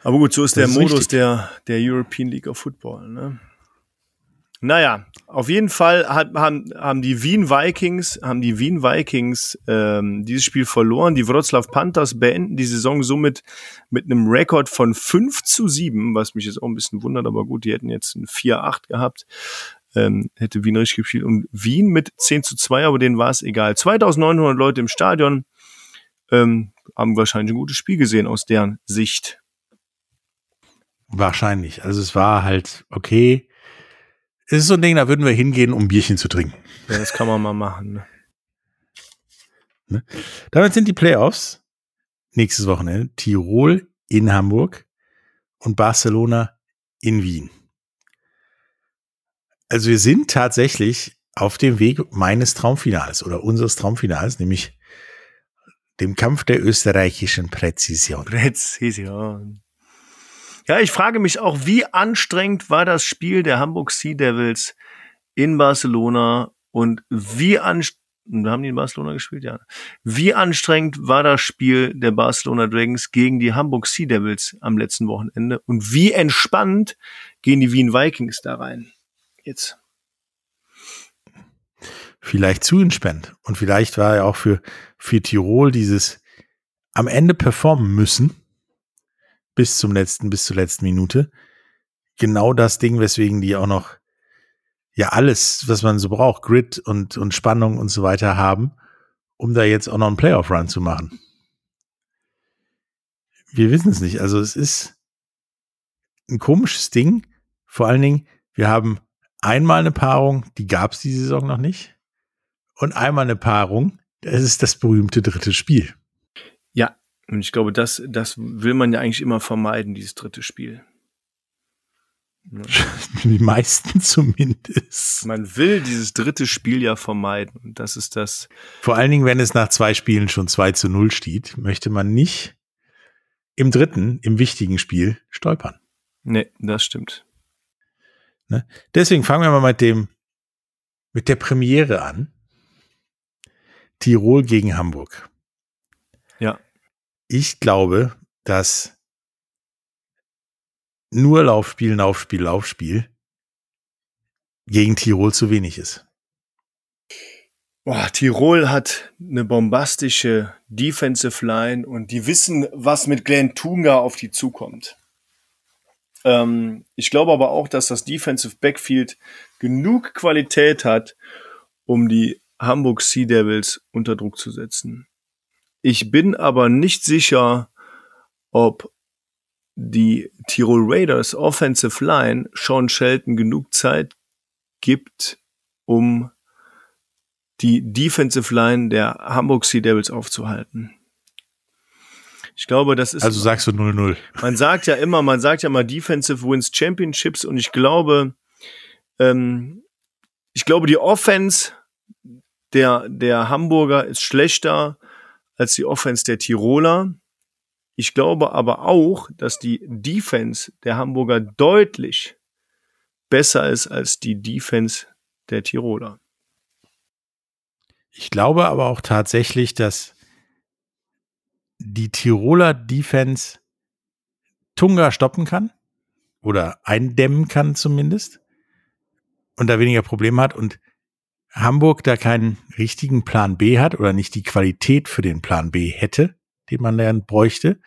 Aber gut, so ist das der ist Modus der, der European League of Football. Ne? Naja, auf jeden Fall hat, haben, haben die Wien Vikings, haben die Wien Vikings ähm, dieses Spiel verloren. Die Wroclaw Panthers beenden die Saison somit mit einem Rekord von 5 zu 7, was mich jetzt auch ein bisschen wundert, aber gut, die hätten jetzt ein 4-8 gehabt. Ähm, hätte Wien richtig gespielt. Und Wien mit 10 zu 2, aber denen war es egal. 2900 Leute im Stadion ähm, haben wahrscheinlich ein gutes Spiel gesehen aus deren Sicht. Wahrscheinlich. Also es war halt okay es ist so ein Ding, da würden wir hingehen, um ein Bierchen zu trinken. Ja, das kann man mal machen. Ne? Ne? Damit sind die Playoffs nächstes Wochenende Tirol in Hamburg und Barcelona in Wien. Also wir sind tatsächlich auf dem Weg meines Traumfinals oder unseres Traumfinals, nämlich dem Kampf der österreichischen Präzision. Präzision. Ja, ich frage mich auch, wie anstrengend war das Spiel der Hamburg Sea Devils in Barcelona und wie anstrengend haben die in Barcelona gespielt? Ja. Wie anstrengend war das Spiel der Barcelona Dragons gegen die Hamburg Sea Devils am letzten Wochenende? Und wie entspannt gehen die Wien Vikings da rein? Jetzt. Vielleicht zu entspannt. Und vielleicht war ja auch für, für Tirol dieses am Ende performen müssen. Bis zum letzten, bis zur letzten Minute. Genau das Ding, weswegen die auch noch ja alles, was man so braucht, Grid und, und Spannung und so weiter haben, um da jetzt auch noch einen Playoff-Run zu machen. Wir wissen es nicht. Also es ist ein komisches Ding. Vor allen Dingen, wir haben einmal eine Paarung, die gab es die Saison noch nicht. Und einmal eine Paarung, das ist das berühmte dritte Spiel. Und ich glaube, das, das will man ja eigentlich immer vermeiden, dieses dritte Spiel. Die meisten zumindest. Man will dieses dritte Spiel ja vermeiden. Und das ist das. Vor allen Dingen, wenn es nach zwei Spielen schon 2 zu 0 steht, möchte man nicht im dritten, im wichtigen Spiel stolpern. Nee, das stimmt. Ne? Deswegen fangen wir mal mit dem, mit der Premiere an. Tirol gegen Hamburg. Ja. Ich glaube, dass nur Laufspiel, Laufspiel, Laufspiel gegen Tirol zu wenig ist. Boah, Tirol hat eine bombastische Defensive Line und die wissen, was mit Glenn Tunga auf die zukommt. Ähm, ich glaube aber auch, dass das Defensive Backfield genug Qualität hat, um die Hamburg Sea Devils unter Druck zu setzen. Ich bin aber nicht sicher, ob die Tirol Raiders Offensive Line Sean Shelton genug Zeit gibt, um die Defensive Line der Hamburg Sea Devils aufzuhalten. Ich glaube, das ist. Also sagst du 0-0. Man sagt ja immer, man sagt ja mal Defensive Wins Championships und ich glaube, ähm, ich glaube, die Offense der, der Hamburger ist schlechter als die Offense der Tiroler. Ich glaube aber auch, dass die Defense der Hamburger deutlich besser ist als die Defense der Tiroler. Ich glaube aber auch tatsächlich, dass die Tiroler Defense Tunga stoppen kann oder eindämmen kann zumindest und da weniger Probleme hat und Hamburg da keinen richtigen Plan B hat oder nicht die Qualität für den Plan B hätte, den man lernen bräuchte,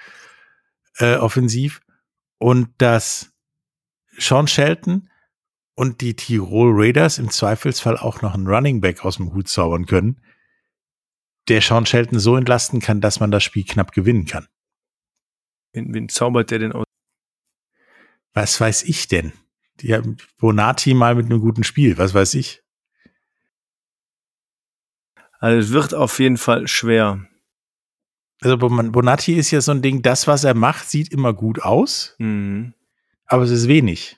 äh, offensiv. Und dass Sean Shelton und die Tirol Raiders im Zweifelsfall auch noch einen Running Back aus dem Hut zaubern können, der Sean Shelton so entlasten kann, dass man das Spiel knapp gewinnen kann. Wen, wen zaubert der denn aus? Was weiß ich denn? Die haben Bonati mal mit einem guten Spiel, was weiß ich. Also es wird auf jeden Fall schwer. Also Bonatti ist ja so ein Ding, das, was er macht, sieht immer gut aus, mhm. aber es ist wenig.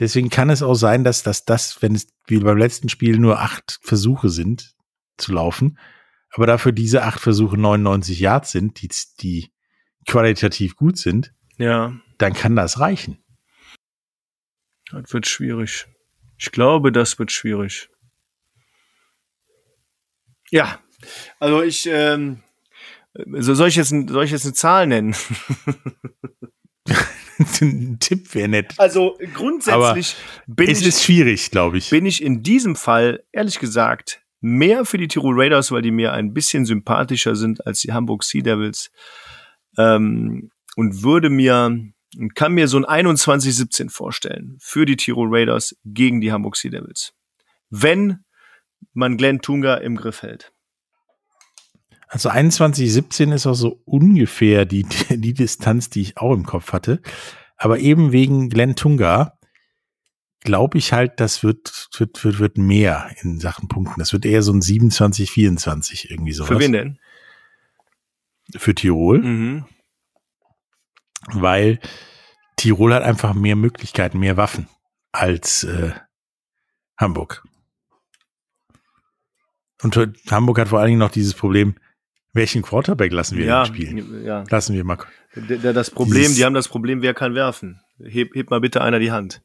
Deswegen kann es auch sein, dass, dass das, wenn es wie beim letzten Spiel nur acht Versuche sind zu laufen, aber dafür diese acht Versuche 99 Yards sind, die, die qualitativ gut sind, ja. dann kann das reichen. Das wird schwierig. Ich glaube, das wird schwierig. Ja, also ich, ähm, soll ich jetzt, soll ich jetzt eine Zahl nennen? Ein Tipp wäre nett. Also grundsätzlich Aber bin es ich, ist schwierig, glaube ich. Bin ich in diesem Fall ehrlich gesagt mehr für die Tirol Raiders, weil die mir ein bisschen sympathischer sind als die Hamburg Sea Devils ähm, und würde mir kann mir so ein 21-17 vorstellen für die Tirol Raiders gegen die Hamburg Sea Devils. Wenn man Glenn Tunga im Griff hält. Also 21,17 ist auch so ungefähr die, die Distanz, die ich auch im Kopf hatte. Aber eben wegen Glenn Tunga glaube ich halt, das wird, wird, wird, wird mehr in Sachen Punkten. Das wird eher so ein 27, 24 irgendwie sowas. Für wen denn? Für Tirol. Mhm. Weil Tirol hat einfach mehr Möglichkeiten, mehr Waffen als äh, Hamburg. Und Hamburg hat vor allen Dingen noch dieses Problem, Welchen Quarterback lassen wir ja, spielen? Ja. Lassen wir mal. Das Problem, Dieses die haben das Problem, wer kann werfen? Heb, heb mal bitte einer die Hand.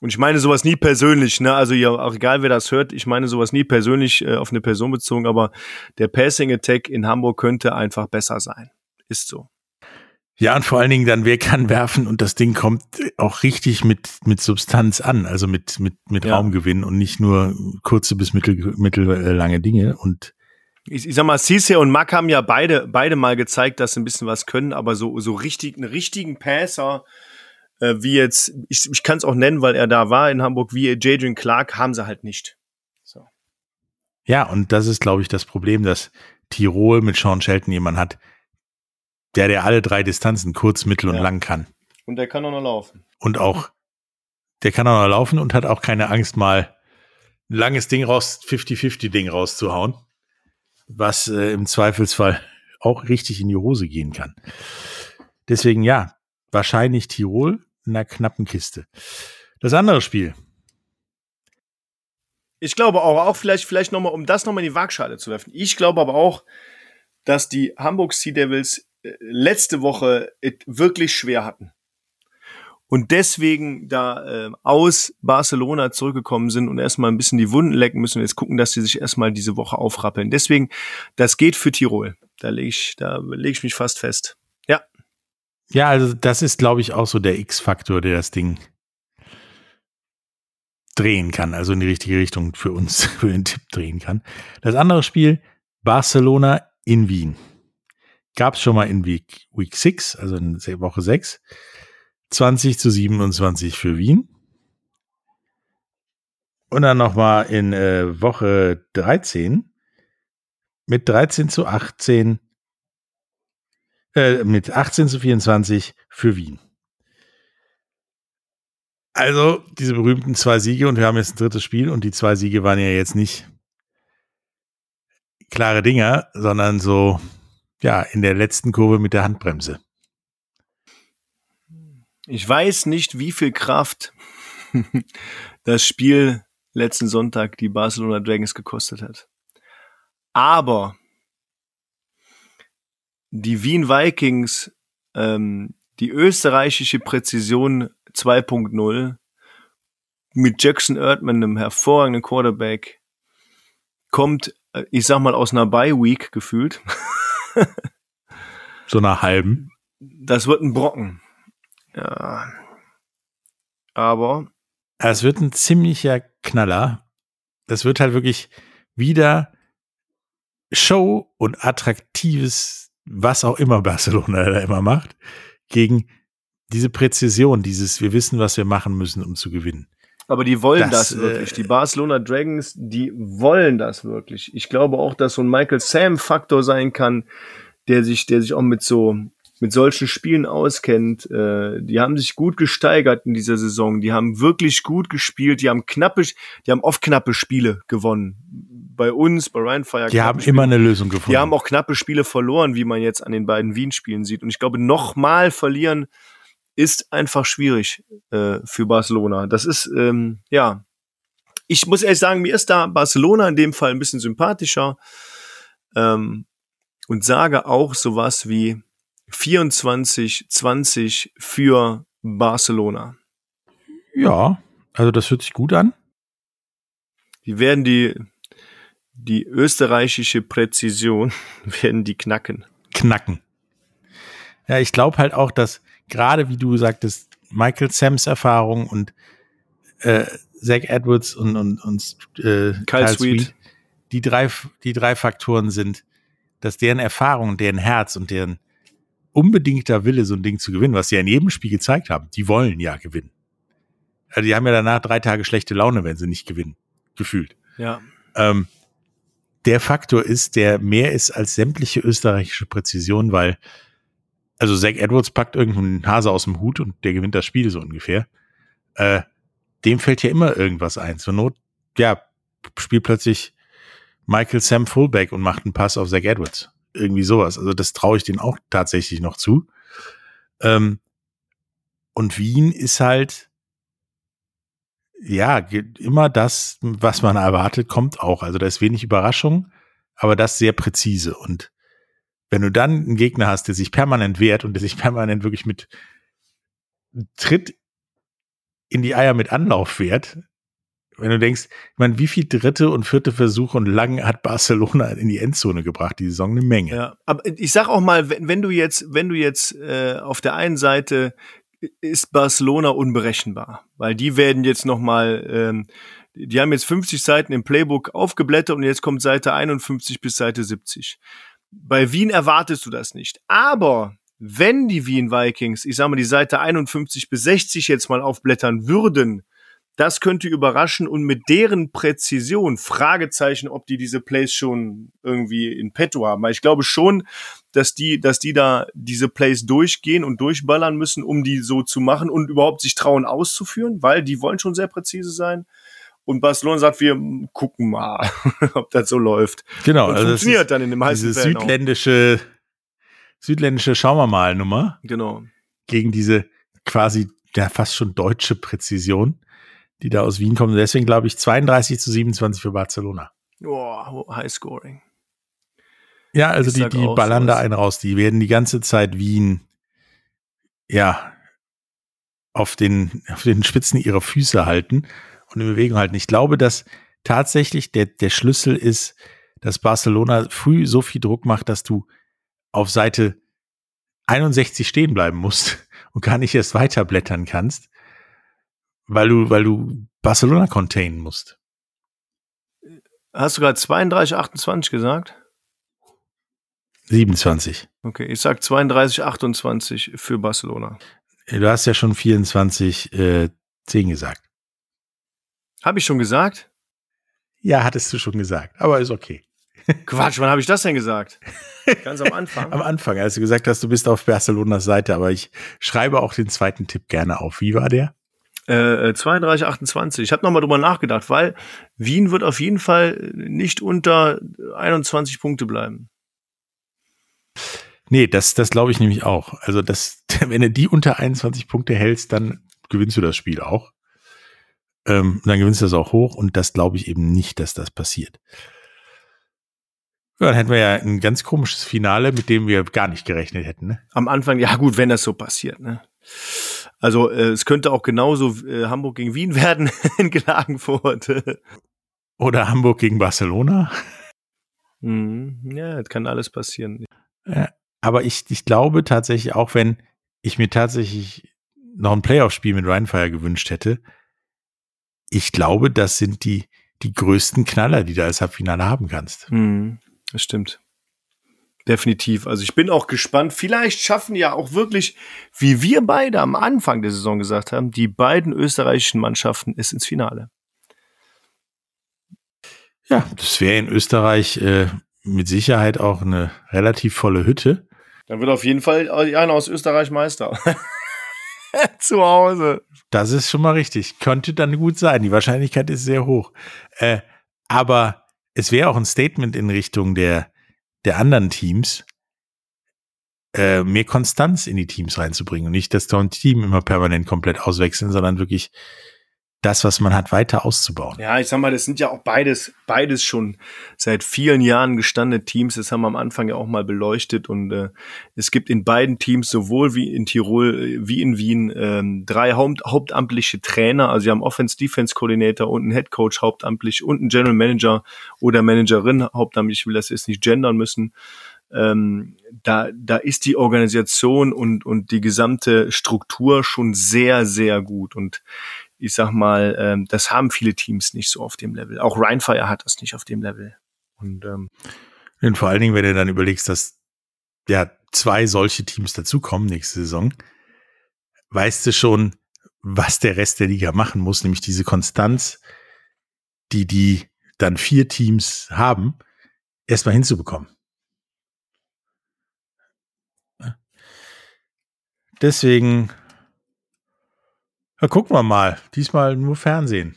Und ich meine sowas nie persönlich, ne? Also ja, auch egal wer das hört, ich meine sowas nie persönlich äh, auf eine Person bezogen, aber der Passing Attack in Hamburg könnte einfach besser sein. Ist so. Ja, und vor allen Dingen dann, wer kann werfen und das Ding kommt auch richtig mit, mit Substanz an, also mit, mit, mit ja. Raumgewinn und nicht nur kurze bis mittel, mittellange Dinge und ich, ich sag mal, Cisse und Mack haben ja beide, beide mal gezeigt, dass sie ein bisschen was können, aber so, so richtig, einen richtigen Passer, äh, wie jetzt, ich, ich kann es auch nennen, weil er da war in Hamburg, wie Jadrian Clark, haben sie halt nicht. So. Ja, und das ist, glaube ich, das Problem, dass Tirol mit Sean Shelton jemand hat, der, der alle drei Distanzen, kurz, mittel und ja. lang kann. Und der kann auch noch laufen. Und auch, der kann auch noch laufen und hat auch keine Angst, mal ein langes Ding raus, 50-50-Ding rauszuhauen was äh, im Zweifelsfall auch richtig in die Hose gehen kann. Deswegen ja, wahrscheinlich Tirol in einer knappen Kiste. Das andere Spiel. Ich glaube auch, auch vielleicht, vielleicht nochmal, um das nochmal in die Waagschale zu werfen. Ich glaube aber auch, dass die Hamburg Sea Devils letzte Woche wirklich schwer hatten und deswegen da äh, aus Barcelona zurückgekommen sind und erstmal ein bisschen die Wunden lecken müssen und jetzt gucken, dass sie sich erstmal diese Woche aufrappeln. Deswegen, das geht für Tirol. Da lege ich, da lege ich mich fast fest. Ja. Ja, also das ist, glaube ich, auch so der X-Faktor, der das Ding drehen kann, also in die richtige Richtung für uns, für den Tipp drehen kann. Das andere Spiel, Barcelona in Wien. Gab es schon mal in Week, Week 6, also in Woche 6. 20 zu 27 für Wien. Und dann nochmal in äh, Woche 13 mit 13 zu 18, äh, mit 18 zu 24 für Wien. Also diese berühmten zwei Siege und wir haben jetzt ein drittes Spiel und die zwei Siege waren ja jetzt nicht klare Dinger, sondern so, ja, in der letzten Kurve mit der Handbremse. Ich weiß nicht, wie viel Kraft das Spiel letzten Sonntag die Barcelona Dragons gekostet hat. Aber die Wien Vikings, ähm, die österreichische Präzision 2.0 mit Jackson Erdmann, einem hervorragenden Quarterback, kommt, äh, ich sag mal, aus einer Bye-Week gefühlt. so einer halben. Das wird ein Brocken. Ja. Aber. Es wird ein ziemlicher Knaller. Das wird halt wirklich wieder Show und attraktives, was auch immer Barcelona da immer macht, gegen diese Präzision, dieses, wir wissen, was wir machen müssen, um zu gewinnen. Aber die wollen das, das wirklich. Äh, die Barcelona Dragons, die wollen das wirklich. Ich glaube auch, dass so ein Michael Sam Faktor sein kann, der sich, der sich auch mit so mit solchen Spielen auskennt. Äh, die haben sich gut gesteigert in dieser Saison. Die haben wirklich gut gespielt. Die haben knappe, die haben oft knappe Spiele gewonnen. Bei uns, bei Ryan Fire. Die haben Spiele. immer eine Lösung gefunden. Die haben auch knappe Spiele verloren, wie man jetzt an den beiden Wien-Spielen sieht. Und ich glaube, nochmal verlieren ist einfach schwierig äh, für Barcelona. Das ist, ähm, ja, ich muss ehrlich sagen, mir ist da Barcelona in dem Fall ein bisschen sympathischer ähm, und sage auch sowas wie, 24-20 für Barcelona. Ja, also das hört sich gut an. Die werden die, die österreichische Präzision werden die knacken. Knacken. Ja, ich glaube halt auch, dass gerade wie du sagtest, Michael Sams Erfahrung und äh, Zach Edwards und, und, und äh, Kyle, Kyle Sweet. Sweet die drei, die drei Faktoren sind, dass deren Erfahrung, deren Herz und deren unbedingter Wille, so ein Ding zu gewinnen, was sie ja in jedem Spiel gezeigt haben. Die wollen ja gewinnen. Also die haben ja danach drei Tage schlechte Laune, wenn sie nicht gewinnen. Gefühlt. Ja. Ähm, der Faktor ist, der mehr ist als sämtliche österreichische Präzision, weil, also Zach Edwards packt irgendeinen Hase aus dem Hut und der gewinnt das Spiel so ungefähr. Äh, dem fällt ja immer irgendwas ein. Zur Not, ja, spielt plötzlich Michael Sam Fullback und macht einen Pass auf Zach Edwards. Irgendwie sowas. Also das traue ich denen auch tatsächlich noch zu. Ähm, und Wien ist halt, ja, immer das, was man erwartet, kommt auch. Also da ist wenig Überraschung. aber das sehr präzise. Und wenn du dann einen Gegner hast, der sich permanent wehrt und der sich permanent wirklich mit Tritt in die Eier mit Anlauf wehrt, wenn du denkst, ich meine, wie viel dritte und vierte Versuche und lang hat Barcelona in die Endzone gebracht, die Saison eine Menge. Ja, aber ich sag auch mal, wenn, wenn du jetzt, wenn du jetzt äh, auf der einen Seite ist Barcelona unberechenbar, weil die werden jetzt noch mal ähm, die haben jetzt 50 Seiten im Playbook aufgeblättert und jetzt kommt Seite 51 bis Seite 70. Bei Wien erwartest du das nicht. Aber wenn die Wien Vikings, ich sag mal, die Seite 51 bis 60 jetzt mal aufblättern würden, das könnte überraschen und mit deren Präzision, Fragezeichen, ob die diese Plays schon irgendwie in petto haben. Weil ich glaube schon, dass die, dass die da diese Plays durchgehen und durchballern müssen, um die so zu machen und überhaupt sich trauen auszuführen, weil die wollen schon sehr präzise sein. Und Barcelona sagt, wir gucken mal, ob das so läuft. Genau, und also funktioniert dann in dem heißen diese südländische, südländische Schauen wir mal Nummer. Genau. Gegen diese quasi ja fast schon deutsche Präzision, die da aus Wien kommt. Und deswegen glaube ich 32 zu 27 für Barcelona. Oh, High Scoring. Ja, also ich die, die ballern da einen raus. Die werden die ganze Zeit Wien, ja, auf den, auf den Spitzen ihrer Füße halten und in Bewegung halten. Ich glaube, dass tatsächlich der, der Schlüssel ist, dass Barcelona früh so viel Druck macht, dass du auf Seite 61 stehen bleiben musst und gar nicht erst weiterblättern kannst, weil du, weil du Barcelona containen musst. Hast du gerade 32, 28 gesagt? 27. Okay, ich sag 32, 28 für Barcelona. Du hast ja schon 24, äh, 10 gesagt. Habe ich schon gesagt? Ja, hattest du schon gesagt, aber ist okay. Quatsch, wann habe ich das denn gesagt? Ganz am Anfang. am Anfang, als du gesagt hast, du bist auf Barcelonas Seite, aber ich schreibe auch den zweiten Tipp gerne auf. Wie war der? Äh, 32, 28. Ich habe nochmal drüber nachgedacht, weil Wien wird auf jeden Fall nicht unter 21 Punkte bleiben. Nee, das, das glaube ich nämlich auch. Also, das, wenn du die unter 21 Punkte hältst, dann gewinnst du das Spiel auch ähm, dann gewinnst du das auch hoch und das glaube ich eben nicht, dass das passiert. Ja, dann hätten wir ja ein ganz komisches Finale, mit dem wir gar nicht gerechnet hätten. Ne? Am Anfang, ja gut, wenn das so passiert. Ne? Also äh, es könnte auch genauso äh, Hamburg gegen Wien werden in Klagenfurt. Oder Hamburg gegen Barcelona. Mhm. Ja, das kann alles passieren. Ja, aber ich, ich glaube tatsächlich, auch wenn ich mir tatsächlich noch ein Playoff-Spiel mit Rheinfire gewünscht hätte, ich glaube, das sind die, die größten Knaller, die du als Halbfinale haben kannst. Mhm, das stimmt. Definitiv. Also ich bin auch gespannt. Vielleicht schaffen ja auch wirklich, wie wir beide am Anfang der Saison gesagt haben, die beiden österreichischen Mannschaften es ins Finale. Ja, das wäre in Österreich äh, mit Sicherheit auch eine relativ volle Hütte. Dann wird auf jeden Fall einer aus Österreich Meister. Zu Hause. Das ist schon mal richtig. Könnte dann gut sein. Die Wahrscheinlichkeit ist sehr hoch. Äh, aber es wäre auch ein Statement in Richtung der, der anderen Teams, äh, mehr Konstanz in die Teams reinzubringen und nicht das Team immer permanent komplett auswechseln, sondern wirklich das, was man hat, weiter auszubauen. Ja, ich sag mal, das sind ja auch beides, beides schon seit vielen Jahren gestandene Teams. Das haben wir am Anfang ja auch mal beleuchtet und äh, es gibt in beiden Teams sowohl wie in Tirol äh, wie in Wien ähm, drei Haupt, hauptamtliche Trainer. Also sie haben Offense-Defense-Koordinator und einen Head Coach hauptamtlich und einen General Manager oder Managerin hauptamtlich. Ich will das jetzt nicht gendern müssen. Ähm, da, da ist die Organisation und, und die gesamte Struktur schon sehr, sehr gut. Und ich sag mal, ähm, das haben viele Teams nicht so auf dem Level. Auch Rheinfire hat das nicht auf dem Level. Und, ähm, und vor allen Dingen, wenn du dann überlegst, dass ja zwei solche Teams dazukommen nächste Saison, weißt du schon, was der Rest der Liga machen muss, nämlich diese Konstanz, die die dann vier Teams haben, erstmal hinzubekommen. Deswegen na, gucken wir mal. Diesmal nur Fernsehen.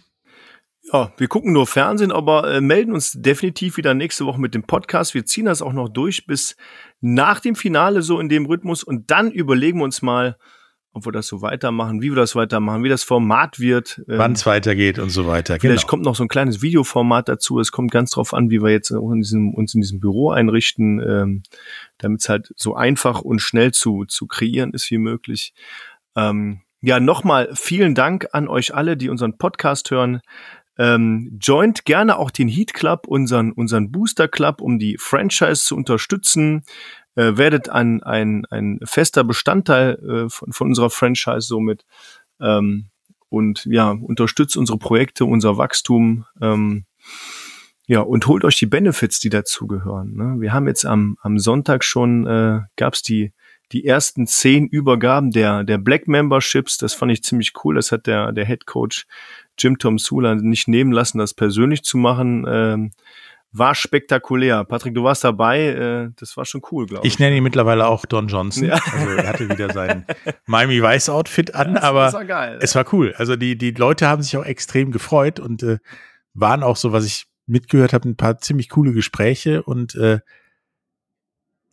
Ja, wir gucken nur Fernsehen, aber äh, melden uns definitiv wieder nächste Woche mit dem Podcast. Wir ziehen das auch noch durch bis nach dem Finale so in dem Rhythmus und dann überlegen wir uns mal, ob wir das so weitermachen, wie wir das weitermachen, wie das Format wird. Ähm, Wann es weitergeht und so weiter. Vielleicht genau. kommt noch so ein kleines Videoformat dazu. Es kommt ganz drauf an, wie wir jetzt in diesem, uns in diesem Büro einrichten, ähm, damit es halt so einfach und schnell zu, zu kreieren ist wie möglich. Ähm, ja, nochmal vielen Dank an euch alle, die unseren Podcast hören. Ähm, joint gerne auch den Heat Club, unseren, unseren Booster Club, um die Franchise zu unterstützen äh, werdet ein, ein, ein fester Bestandteil äh, von, von unserer Franchise somit ähm, und ja, unterstützt unsere Projekte, unser Wachstum. Ähm, ja, und holt euch die Benefits, die dazugehören. Ne? Wir haben jetzt am, am Sonntag schon, äh, gab es die, die ersten zehn Übergaben der, der Black Memberships. Das fand ich ziemlich cool. Das hat der, der Head Coach Jim Tom Sula nicht nehmen lassen, das persönlich zu machen. Ähm, war spektakulär. Patrick, du warst dabei, äh, das war schon cool, glaube ich. Ich nenne ihn mittlerweile auch Don Johnson. Ja. Also er hatte wieder sein Miami Vice Outfit an, ja, aber war geil, es war cool. Also die, die Leute haben sich auch extrem gefreut und äh, waren auch so, was ich mitgehört habe, ein paar ziemlich coole Gespräche und äh,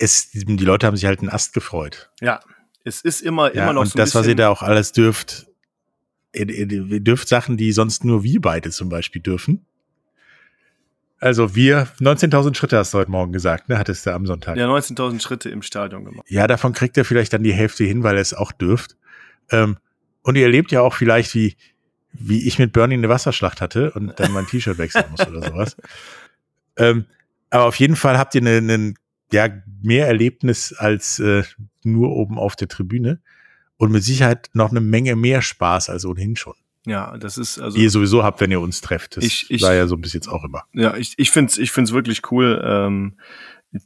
es, die Leute haben sich halt einen Ast gefreut. Ja, es ist immer, ja, immer noch und so ein das, was ihr da auch alles dürft, ihr, ihr dürft Sachen, die sonst nur wir beide zum Beispiel dürfen. Also wir, 19.000 Schritte hast du heute Morgen gesagt, ne, hattest du am Sonntag. Ja, 19.000 Schritte im Stadion gemacht. Ja, davon kriegt er vielleicht dann die Hälfte hin, weil er es auch dürft. Ähm, und ihr erlebt ja auch vielleicht, wie, wie ich mit Bernie eine Wasserschlacht hatte und dann mein T-Shirt wechseln muss oder sowas. Ähm, aber auf jeden Fall habt ihr einen, einen ja, mehr Erlebnis als äh, nur oben auf der Tribüne und mit Sicherheit noch eine Menge mehr Spaß als ohnehin schon. Ja, das ist also. Die ihr sowieso habt, wenn ihr uns trefft. Das ich, ich, war ja so bis jetzt auch immer. Ja, ich, ich finde es ich find's wirklich cool. Ähm,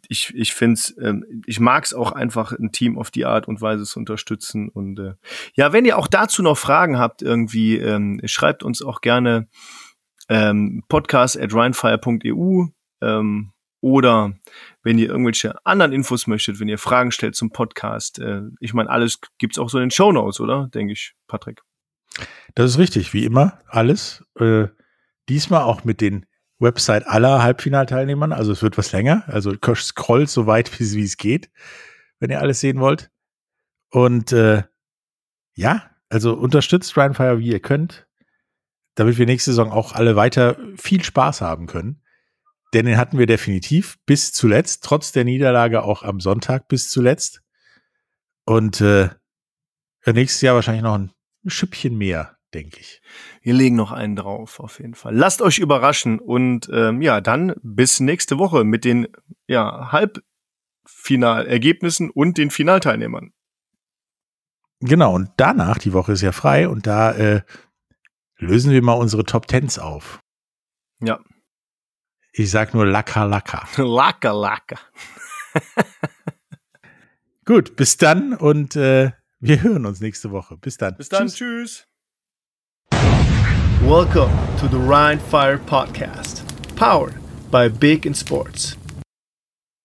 ich ich find's, ähm, ich mag's auch einfach, ein Team auf die Art und Weise zu unterstützen. Und äh, ja, wenn ihr auch dazu noch Fragen habt, irgendwie, ähm, schreibt uns auch gerne ähm, podcast at rheinfire.eu ähm, oder wenn ihr irgendwelche anderen Infos möchtet, wenn ihr Fragen stellt zum Podcast. Äh, ich meine, alles gibt's auch so in den Show Notes, oder? Denke ich, Patrick. Das ist richtig, wie immer, alles. Äh, diesmal auch mit den Website aller Halbfinalteilnehmern. Also es wird was länger. Also scrollt so weit, wie, es geht, wenn ihr alles sehen wollt. Und äh, ja, also unterstützt Rheinfire, wie ihr könnt, damit wir nächste Saison auch alle weiter viel Spaß haben können. Denn den hatten wir definitiv bis zuletzt, trotz der Niederlage auch am Sonntag bis zuletzt. Und äh, nächstes Jahr wahrscheinlich noch ein Schüppchen mehr, denke ich. Wir legen noch einen drauf, auf jeden Fall. Lasst euch überraschen und ähm, ja, dann bis nächste Woche mit den ja, Halbfinalergebnissen und den Finalteilnehmern. Genau, und danach, die Woche ist ja frei und da äh, lösen wir mal unsere Top Tens auf. Ja. Ich sag nur Laka Laka. Laka Laka. Gut, bis dann und äh, wir hören uns nächste Woche. Bis dann. Bis dann. Tschüss. Welcome to the Rhine Fire Podcast, powered by Big in Sports.